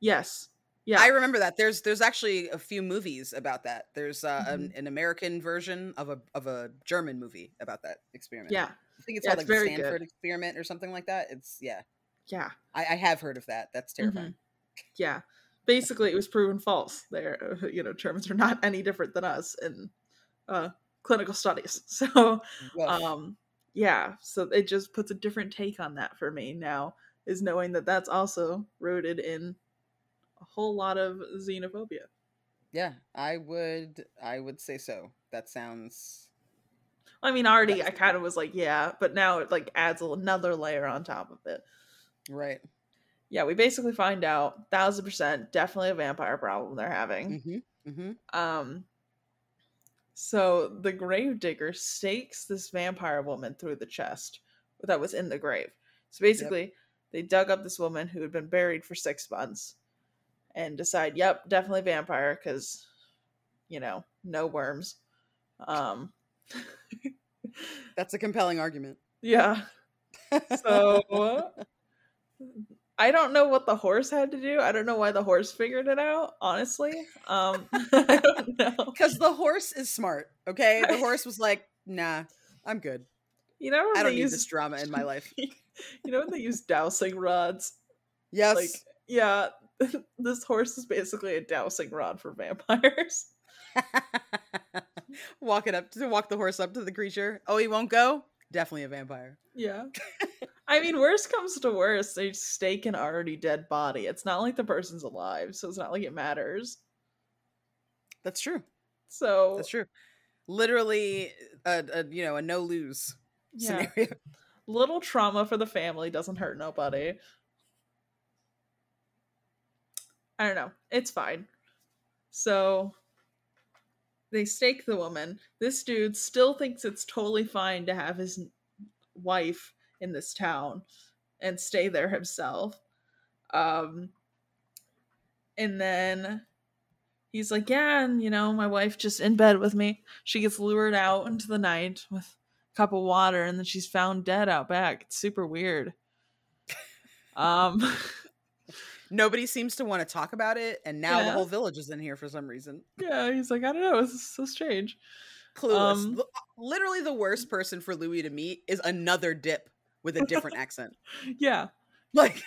yes yeah I remember that. There's there's actually a few movies about that. There's uh, an, Mhm. an American version of a of a German movie about that experiment. yeah I think it's Yeah, called it's like the good. Stanford experiment or something like that. It's yeah. yeah I, I have heard of that. That's terrifying. yeah basically it was proven false. There you know germans are not any different than us in uh clinical studies. (laughs) So um yeah so it just puts a different take on that for me now is knowing that that's also rooted in a whole lot of xenophobia. Yeah, I would I would say so. That sounds i mean already i kind of was like yeah but now it like adds another layer on top of it. Right. Yeah we basically find out thousand percent definitely a vampire problem they're having Mm-hmm. Mm-hmm. Um, so the gravedigger stakes this vampire woman through the chest that was in the grave. So basically, they dug up this woman who had been buried for six months and decide, yep, definitely vampire because, you know, no worms. Um, That's a compelling argument. (laughs) yeah. (laughs) So I don't know what the horse had to do. I don't know why the horse figured it out. Honestly, um, (laughs) I don't know. Because the horse is smart. Okay, the horse was like, "Nah, I'm good. You know, I don't need use this drama in my life." (laughs) you know when they use dowsing rods? Yes. Like, yeah, (laughs) this horse is basically a dowsing rod for vampires. walk it up to walk the horse up to the creature. Oh, he won't go. Definitely a vampire. Yeah. I mean, worst comes to worst, they stake an already dead body. It's not like the person's alive, so it's not like it matters. That's true. So That's true. Literally, a, a you know a no lose yeah, scenario. (laughs) little trauma for the family doesn't hurt nobody. I don't know. It's fine. So they stake the woman. This dude still thinks it's totally fine to have his wife in this town and stay there himself. Um and then he's like, "Yeah, and you know, my wife just in bed with me. She gets lured out into the night with a cup of water and then she's found dead out back. It's super weird." (laughs) Um Nobody seems to want to talk about it, and now the whole village is in here for some reason. yeah, he's like, "I don't know, it's so strange." Clueless. Um, Literally, the worst person for Louis to meet is another dip with a (laughs) different accent. Yeah. Like,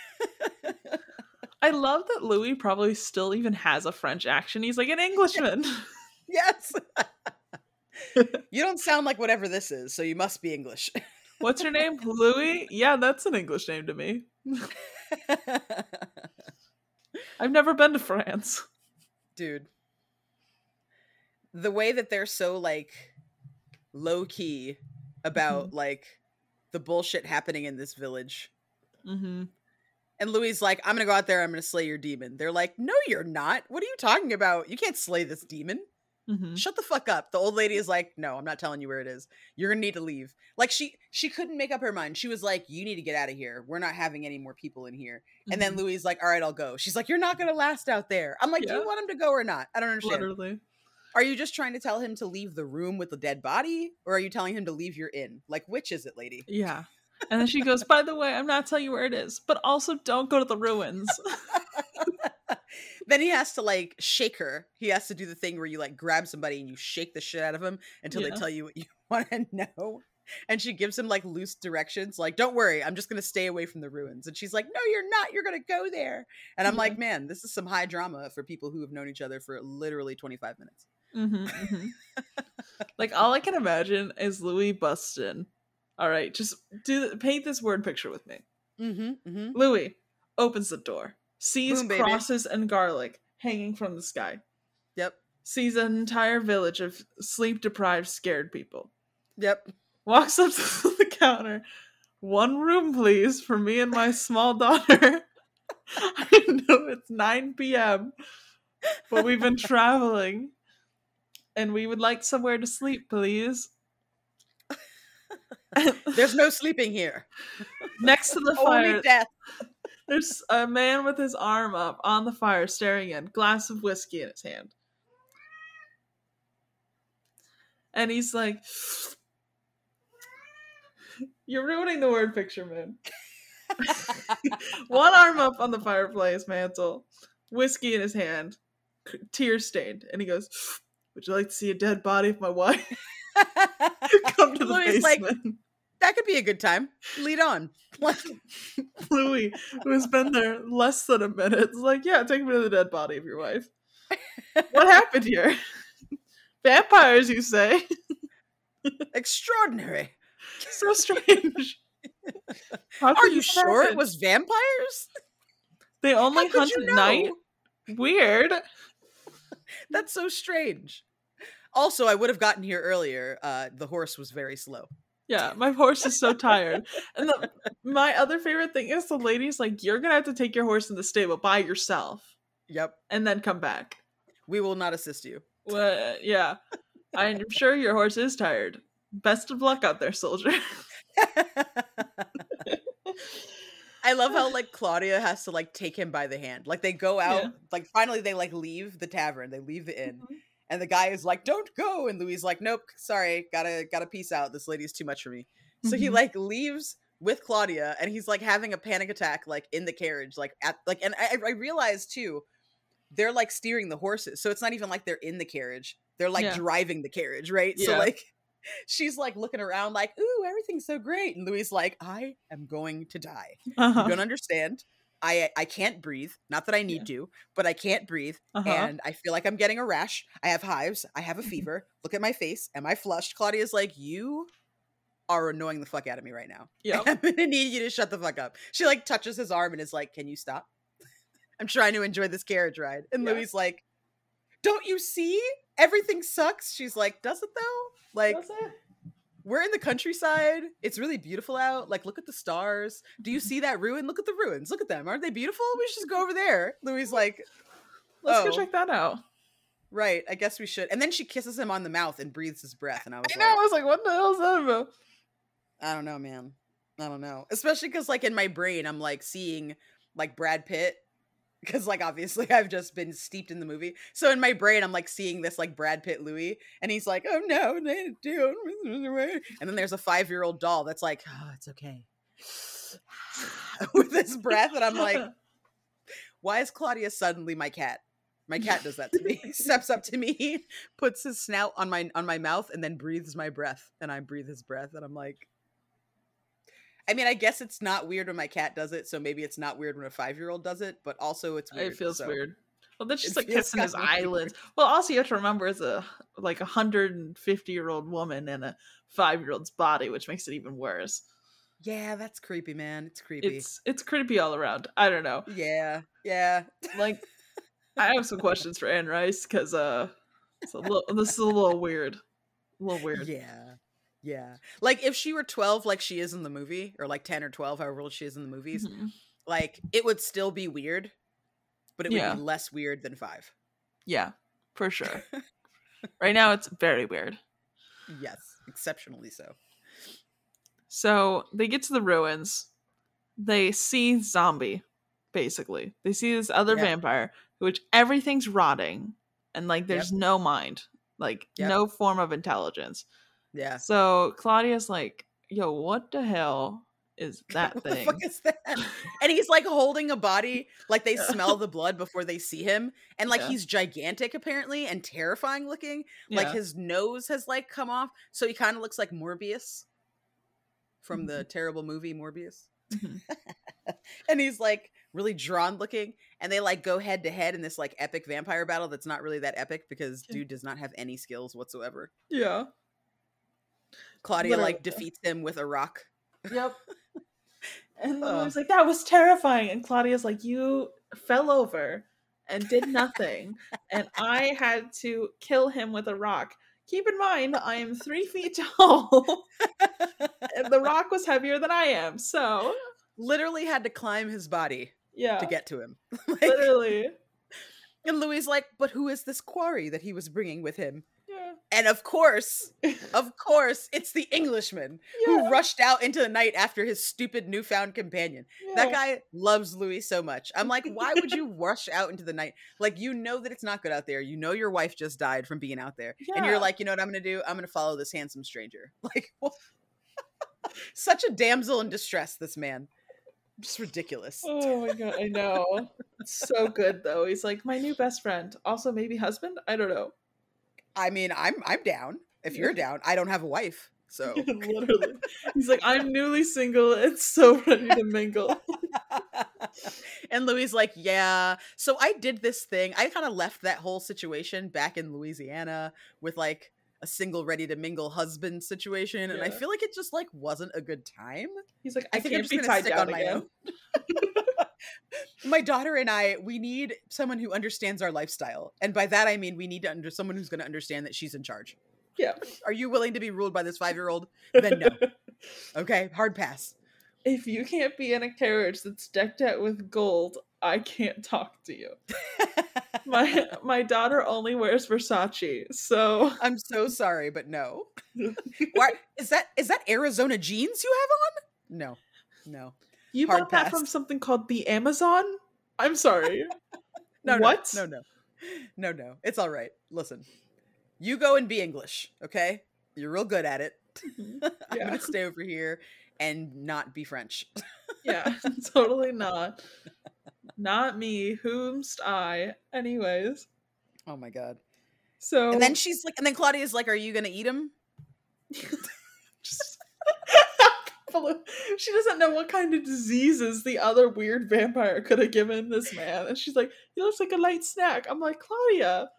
(laughs) I love that Louis probably still even has a French accent. He's like an Englishman. (laughs) yes. you don't sound like whatever this is, so you must be English. What's your name? Louis? Yeah, that's an English name to me. I've never been to France. Dude. The way that they're so like low key about mm-hmm. like the bullshit happening in this village. Mm-hmm. And Louis like, I'm gonna go out there, I'm gonna slay your demon. They're like, No, you're not. What are you talking about? You can't slay this demon. Mm-hmm. Shut the fuck up. The old lady is like, No, I'm not telling you where it is. You're gonna need to leave. Like she she couldn't make up her mind. She was like, You need to get out of here. We're not having any more people in here. And then Louis like, All right, I'll go. She's like, You're not gonna last out there. I'm like, Do you want him to go or not? I don't understand. literally. Are you just trying to tell him to leave the room with the dead body? Or are you telling him to leave your inn? Like, which is it, lady? Yeah. And then she goes, By the way, I'm not telling you where it is, but also don't go to the ruins. (laughs) then he has to like shake her. He has to do the thing where you like grab somebody and you shake the shit out of him until Yeah. they tell you what you (laughs) want to know. And she gives him like loose directions, like, don't worry, I'm just gonna stay away from the ruins. And she's like, No, you're not, you're gonna go there. And I'm Yeah. like, mm-hmm. man, this is some high drama for people who have known each other for literally 25 minutes. Hmm (laughs) like all I can imagine is Louis Buston. All right, just do paint this word picture with me. Mm-hmm. mm-hmm. Louis opens the door, sees Boom, crosses and garlic hanging from the sky, Yep. sees an entire village of sleep deprived, scared people, Yep. walks up (laughs) to the counter. One room, please, for me and my small daughter. (laughs) I know it's 9 p.m., but we've been traveling. And we would like somewhere to sleep, please. (laughs) There's no sleeping here. Next to the (laughs) Only fire, death. there's a man with his arm up on the fire, staring in, glass of whiskey in his hand. And he's like, You're ruining the word picture, man. One arm up on the fireplace mantle, whiskey in his hand, tear stained, and he goes, Would you like to see a dead body of my wife? (laughs) (laughs) Come to the Louis like, basement. that could be a good time. Lead on. (laughs) Louis, who has been there less than a minute, is like, Yeah, take me to the dead body of your wife. What happened here? Vampires, you say? extraordinary. so strange. Are you sure it was vampires? They only hunt you at know? night. Weird. That's so strange. Also, I would have gotten here earlier. Uh, the horse was very slow. Yeah, my horse is so tired. And the, my other favorite thing is the lady's like, "You're gonna have to take your horse in the stable by yourself, Yep. and then come back." We will not assist you. Well, yeah, I'm sure your horse is tired. Best of luck out there, soldier. (laughs) I love how like Claudia has to like take him by the hand. Like they go out, Yeah. like finally they like leave the tavern, they leave the inn, Mhm. And the guy is like, "Don't go," and Louis is like, "Nope, sorry, gotta gotta peace out. This lady's too much for me." So he Mhm. like leaves with Claudia, and he's like having a panic attack like in the carriage, like at like, and I, I realized too, they're like steering the horses, so it's not even like they're in the carriage; they're like Yeah. driving the carriage, right? So like. (laughs) She's like looking around, like, "Ooh, everything's so great," and Louis is like, "I am going to die." Uh-huh. you don't understand i i can't breathe not that i need to but i can't breathe Uh-huh. and i feel like i'm getting a rash i have hives i have a (laughs) fever look at my face am i flushed? Claudia's like you are annoying the fuck out of me right now (laughs) Yeah, i'm gonna need you to shut the fuck up. She like touches his arm and is like can you stop? I'm trying to enjoy this carriage ride and Yeah. louis like don't you see? Everything sucks. She's like does it though? Like That's it. We're in the countryside. It's really beautiful out. Like, look at the stars. Do you mm-hmm. see that ruin? Look at the ruins. Look at them. Aren't they beautiful? We should just go over there. Louis like, Let's Oh. go check that out. right, I guess we should. And then she kisses him on the mouth and breathes his breath. And I was I know. I was like, "What the hell is that about?" I don't know, man. I don't know. Especially because, like, in my brain, I'm like seeing like Brad Pitt. Because, like, obviously, (laughs) I've just been steeped in the movie. So in my brain, I'm like seeing this like Brad Pitt Louis, and he's like, "Oh no, they do." And then there's a five year old doll that's like, "Oh, it's okay," (sighs) with his breath, and I'm like, (laughs) why is Claudia suddenly my cat? My (laughs) cat does that to me. He steps up to me, puts his snout on my on my mouth, and then breathes my breath, and I breathe his breath, and I'm like, I mean, I guess it's not weird when my cat does it, so maybe it's not weird when a five year old does it, but also it's weird. it feels so- weird. Well, that's (laughs) It just like kissing his kinda weird. eyelids. Well, also you have to remember it's a like a hundred and fifty year old woman in a five year old's body, which makes it even worse. Yeah, that's creepy, man. It's creepy. It's it's creepy all around. I don't know. yeah, yeah. Like, (laughs) I have some questions for Anne Rice because uh, it's a little. This is a little weird. A little weird. Yeah. Yeah. Like if she were 12 like she is in the movie or like 10 or 12 however old she is in the movies, Mhm. like it would still be weird, but it would be less weird than 5. Yeah, for sure. (laughs) right now, it's very weird. Yes, exceptionally so. So they get to the ruins. They see zombie, basically. They see this other Yeah. vampire, which everything's rotting, and like there's no mind, like Yep. no form of intelligence. Yeah. So Claudia's like, "Yo, what the hell is (laughs) that what thing?" the fuck is that? And he's like holding a body, like they (laughs) smell the blood before they see him, and like Yeah. he's gigantic apparently and terrifying looking. Like Yeah. his nose has like come off, so he kind of looks like Morbius from the Mm-hmm. terrible movie Morbius. Mhm. (laughs) and he's like really drawn looking, and they like go head to head in this like epic vampire battle that's not really that epic because dude does not have any skills whatsoever. yeah. Claudia Literally. like defeats him with a rock. Yep. (laughs) And Ugh. Oh. Louis like, that was terrifying. And Claudia's like, you fell over and did nothing. and (laughs) I had to kill him with a rock. Keep in mind, I am three feet (laughs) tall. and the rock was heavier than I am. So, Literally had to climb his body yeah. to get to him. Like- Literally. And Louis like, but who is this quarry that he was bringing with him? Yeah. And of course, of course, it's the Englishman who rushed out into the night after his stupid newfound companion. That guy loves Louis so much. I'm like, why would (laughs) you rush out into the night? Like, you know that it's not good out there. You know your wife just died from being out there. And you're like, you know what I'm going to do? I'm going to follow this handsome stranger. (laughs) Like, (laughs) such a damsel in distress, this man. Just ridiculous. Oh my god, I know. so good though. He's like my new best friend. Also maybe husband? I don't know. I mean, I'm I'm down. If you're down, I don't have a wife. So (laughs) Literally. He's like, I'm newly single and so ready to mingle. (laughs) and Louis like, yeah. So I did this thing. I kind of left that whole situation back in Louisiana with like a single ready to mingle husband situation and I feel like it just like wasn't a good time. He's like, I, I think I'm can't just be gonna tied stick down on my again. (laughs) My daughter and I, we need someone who understands our lifestyle. And by that I mean we need to under someone who's going to understand that she's in charge. Yeah. Are you willing to be ruled by this (laughs) 5-year-old? Then no. Okay, hard pass. if you can't be in a carriage that's decked out with gold, I can't talk to you. (laughs) My my daughter only wears Versace, so I'm so sorry, but no. (laughs) Why is that? Is that Arizona jeans you have on? No, no, you Hard bought that from something called the Amazon. I'm sorry. (laughs) no. What? No, no, no, no, no. It's all right. Listen, you go and be English, okay? You're real good at it. Mm-hmm. (laughs) I'm gonna stay over here and not be French. Yeah, (laughs) totally not. Not me. Whomst I? Anyways, Oh my god. so And then she's like, and then Claudia's like, "Are you gonna eat him?" She doesn't know what kind of diseases the other weird vampire could have given this man, and she's like, "He looks like a light snack." I'm like, Claudia,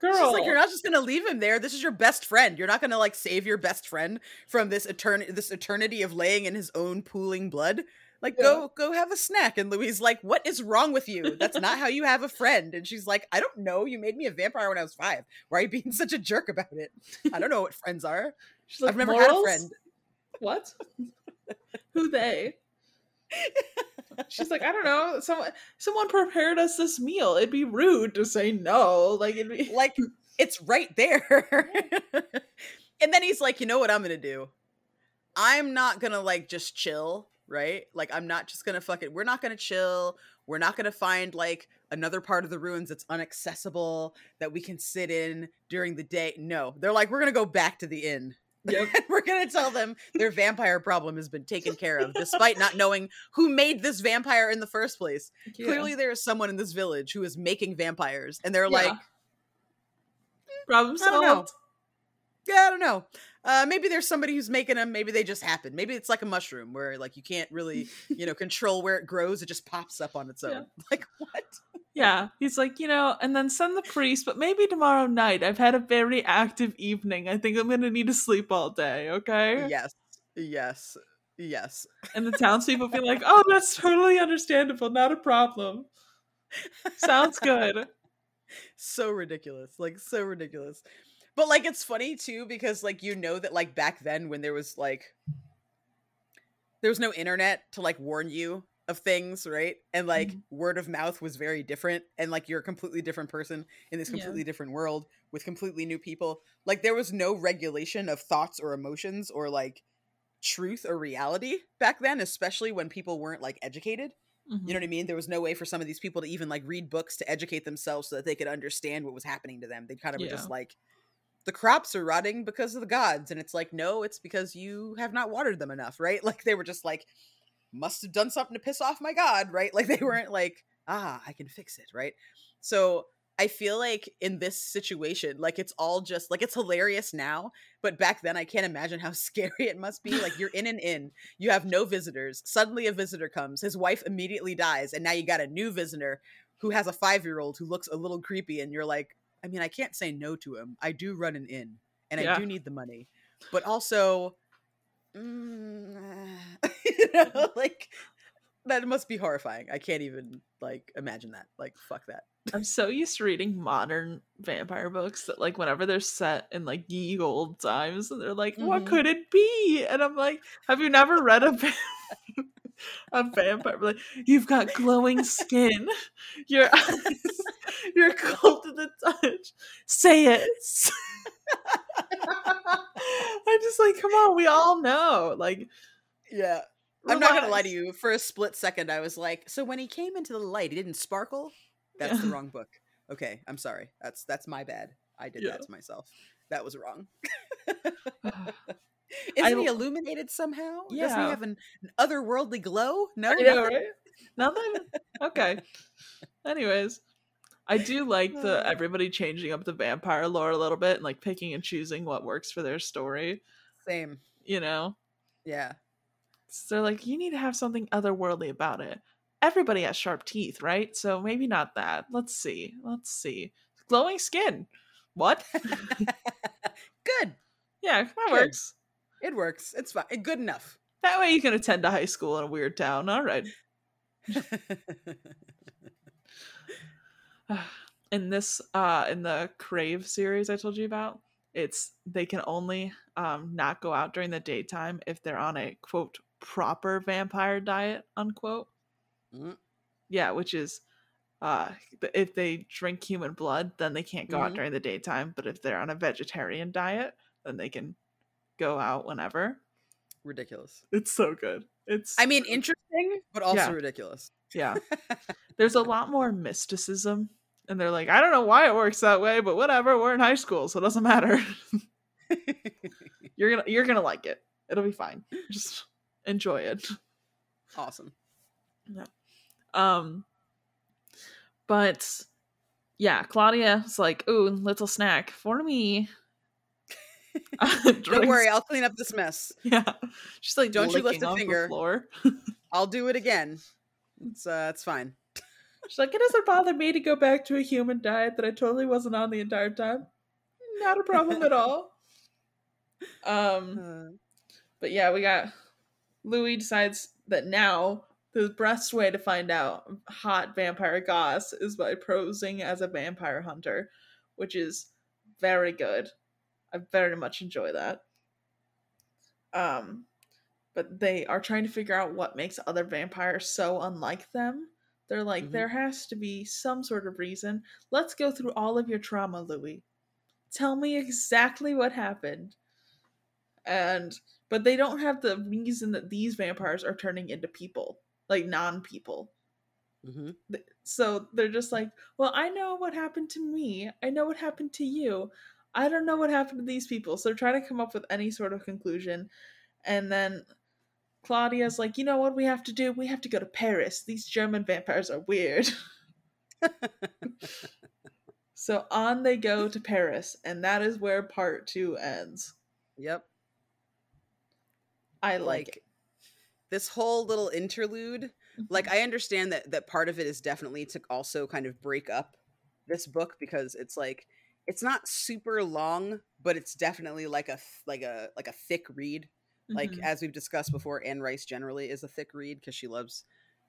girl, She's like, "You're not just gonna leave him there. This is your best friend. You're not gonna like save your best friend from this eternity, this eternity of laying in his own pooling blood." Like, Yeah. go, go have a snack. And Louis like, "What is wrong with you? That's not how you have a friend." And she's like, "I don't know. You made me a vampire when I was five. Why are you being (laughs) such a jerk about it? I don't know what friends are. She's like, I've never had a friend." What? Who they? She's like, I don't know. Someone, someone prepared us this meal. It'd be rude to say no. Like, it'd be (laughs) like it's right there. (laughs) and then he's like, you know what I'm gonna do? I'm not gonna like just chill, right? Like I'm not just gonna fuck it. We're not gonna chill. We're not gonna find like another part of the ruins that's unaccessible that we can sit in during the day. No, they're like, we're gonna go back to the inn. Yep. (laughs) we're gonna tell them their vampire problem has been taken care of, despite not knowing who made this vampire in the first place. Yeah. Clearly, there is someone in this village who is making vampires, and they're Yeah. like, problem I don't know. solved. Yeah, I don't know. Uh, maybe there's somebody who's making them. Maybe they just happen. Maybe it's like a mushroom where like you can't really, (laughs) you know, control where it grows. It just pops up on its own. Yeah. (laughs) Like what? Yeah, he's like, you know, and then send the priest, but maybe tomorrow night. I've had a very active evening. I think I'm gonna need to sleep all day, okay? Yes, yes, yes. And the townspeople be like, oh, that's totally understandable, not a problem. Sounds good. (laughs) So ridiculous. Like so ridiculous. But like it's funny too because like you know that like back then when there was like there was no internet to like warn you of things, right? And like Mhm. word of mouth was very different and like you're a completely different person in this Yeah. completely different world with completely new people. Like there was no regulation of thoughts or emotions or like truth or reality back then, especially when people weren't like educated. You know what I mean? There was no way for some of these people to even like read books to educate themselves so that they could understand what was happening to them. They kind of were just like, the crops are rotting because of the gods. And it's like, no, it's because you have not watered them enough, right? (laughs) Like they were just like, must have done something to piss off my god, right? (laughs) Like they weren't like, ah, I can fix it, right? So I feel like in this situation, like it's all just like it's hilarious now, but back then I can't imagine how (laughs) scary it must be. Like you're in an inn, you have no visitors. Suddenly a visitor comes, his wife immediately dies, and now you got a new visitor who has a five year old who looks a little creepy, and you're like, I mean, I can't say no to him. I do run an inn, and I do need the money, but also, mm, (laughs) you (laughs) know, like that must be horrifying. I can't even like imagine that. Like, fuck that. I'm so used to reading modern vampire books that like whenever they're set in like ye old times and they're like, what Mhm. could it be? And I'm like, have you never read a (laughs) a vampire? Like, you've got glowing skin, your eyes, you're cold to the touch. Say it. (laughs) I'm just like, come on, we all know. Like, yeah. I'm not gonna lie to you. For a split second, I was like, "So when he came into the light, he didn't sparkle." That's the wrong book. Okay, I'm sorry. That's that's my bad. I did Yeah. that to myself. That was wrong. (sighs) (laughs) I Isn't he illuminated somehow? Doesn't he have an, an otherworldly glow? No, I know, nothing? right? Nothing. Okay. Anyways, I do like the Uh. everybody changing up the vampire lore a little bit and like picking and choosing what works for their story. Same. You know, Yeah. so they're like, you need to have something otherworldly about it. Everybody has sharp teeth, right? So maybe not that. Let's see. Let's see. Glowing skin. What? (laughs) Good. yeah, that Good. works. It works. It's fine. Good enough. That way you can attend a high school in a weird town. All right. (sighs) in this uh in the crave series i told you about it's they can only um not go out during the daytime if they're on a quote proper vampire diet unquote Mm. yeah which is uh if they drink human blood then they can't go out Mhm. during the daytime but if they're on a vegetarian diet then they can go out whenever Ridiculous. it's so good it's I mean, interesting, but also Yeah. ridiculous. Yeah. (laughs) There's a lot more mysticism. And they're like, I don't know why it works that way, but whatever. We're in high school, so it doesn't matter. (laughs) you're gonna you're gonna like it. It'll be fine. Just enjoy it. awesome. Yeah. Um but yeah, Claudia's like, ooh, little snack for me. (laughs) Don't worry, I'll clean up this mess. Yeah. She's like, Don't you lift a finger. floor. (laughs) I'll do it again. It's uh, it's fine. She's like, it doesn't bother me to go back to a human diet that I totally wasn't on the entire time. Not a problem at all. (laughs) Um, Uh, but yeah, we got Louis decides that now the best way to find out hot vampire goss is by posing as a vampire hunter, which is very good. I very much enjoy that. Um, but they are trying to figure out what makes other vampires so unlike them. They're like, Mhm. there has to be some sort of reason. Let's go through all of your trauma, Louis. Tell me exactly what happened. And but they don't have the reason that these vampires are turning into people, like non-people. mhm. So they're just like, well, I know what happened to me. I know what happened to you. I don't know what happened to these people. So they're trying to come up with any sort of conclusion. And then Claudia's like, you know what we have to do? We have to go to Paris. These German vampires are weird. (laughs) so on they go to Paris, and that is where part two ends. Yep. I like, Like this whole little interlude. Mm-hmm. Like I understand that that part of it is definitely to also kind of break up this book because it's like it's not super long, but it's definitely like a like a like a thick read. Like Mhm. as we've discussed before, Anne Rice generally is a thick read because she loves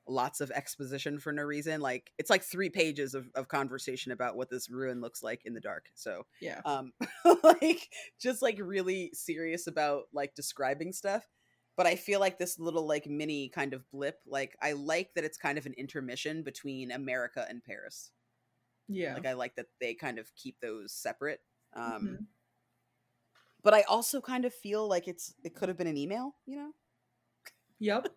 lots of exposition for no reason. Like it's like three pages of, of conversation about what this ruin looks like in the dark. So yeah. um (laughs) like just like really serious about like describing stuff but i feel like this little like mini kind of blip like i like that it's kind of an intermission between america and paris Yeah. like i like that they kind of keep those separate um Mhm. but i also kind of feel like it's it could have been an email you know Yep.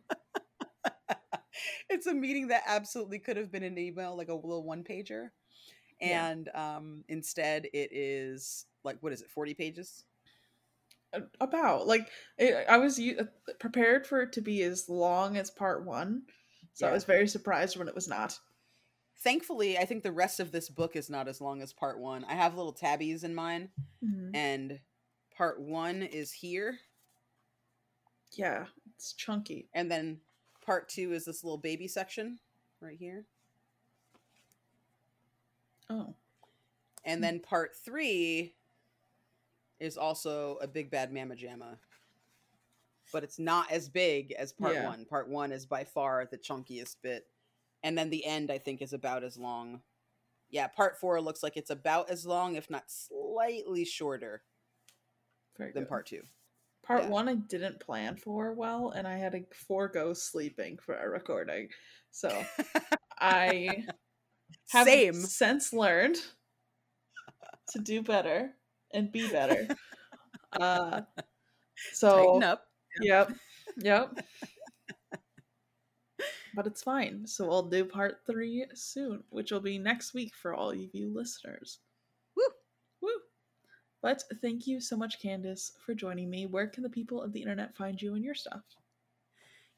(laughs) it's a meeting that absolutely could have been an email like a little one pager Yeah. and um instead it is like what is it 40 pages About like it, I was uh, prepared for it to be as long as part one, so I was very surprised when it was not. Thankfully i think the rest of this book is not as long as part one. I have little tabbies in mine Mhm. and part one is here. Yeah, it's chunky. and then part two is this little baby section right here. Oh, and then part three is also a big bad mama jamma. But it's not as big as part Yeah. one. Part one is by far the chunkiest bit and then the end i think is about as long yeah part four looks like it's about as long if not slightly shorter very than good. part two Part yeah. one I didn't plan for well, and I had to forego sleeping for a recording, so (laughs) I have same since learned to do better. and be better. (laughs) uh, so Tighten up. Yep. Yep. But it's fine. So we'll do part three soon, which will be next week for all of you listeners. Woo! Woo! But thank you so much, Candace, for joining me. Where can the people of the internet find you and your stuff?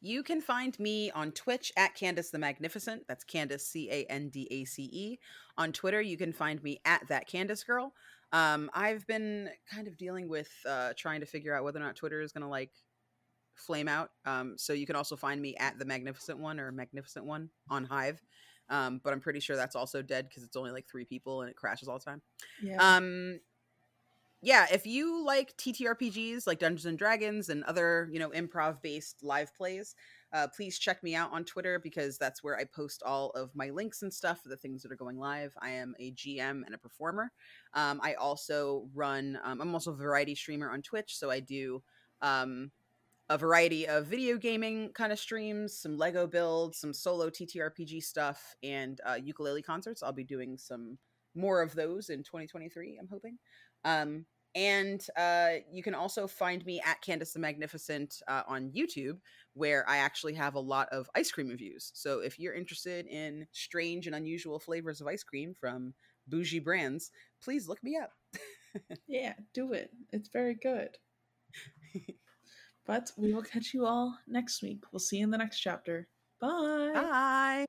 You can find me on Twitch at Candace the Magnificent. That's Candace C A N D A C E. On Twitter, you can find me at that Candace Girl. Um, I've been kind of dealing with uh, trying to figure out whether or not Twitter is going to like flame out. Um, so you can also find me at the Magnificent One or Magnificent One on Hive. Um, but I'm pretty sure that's also dead because it's only like three people and it crashes all the time. Yeah. Um, yeah, if you like TTRPGs like Dungeons and Dragons and other, you know, improv based live plays, uh, please check me out on Twitter because that's where I post all of my links and stuff for the things that are going live. I am a GM and a performer. Um, I also run, um, I'm also a variety streamer on Twitch. So I do um, a variety of video gaming kind of streams, some Lego builds, some solo TTRPG stuff, and uh, ukulele concerts. I'll be doing some more of those in 2023, I'm hoping. Um, and uh, you can also find me at Candace the Magnificent uh, on YouTube, where I actually have a lot of ice cream reviews. So if you're interested in strange and unusual flavors of ice cream from bougie brands, please look me up. (laughs) yeah, do it. It's very good. (laughs) but we will catch you all next week. We'll see you in the next chapter. Bye. Bye.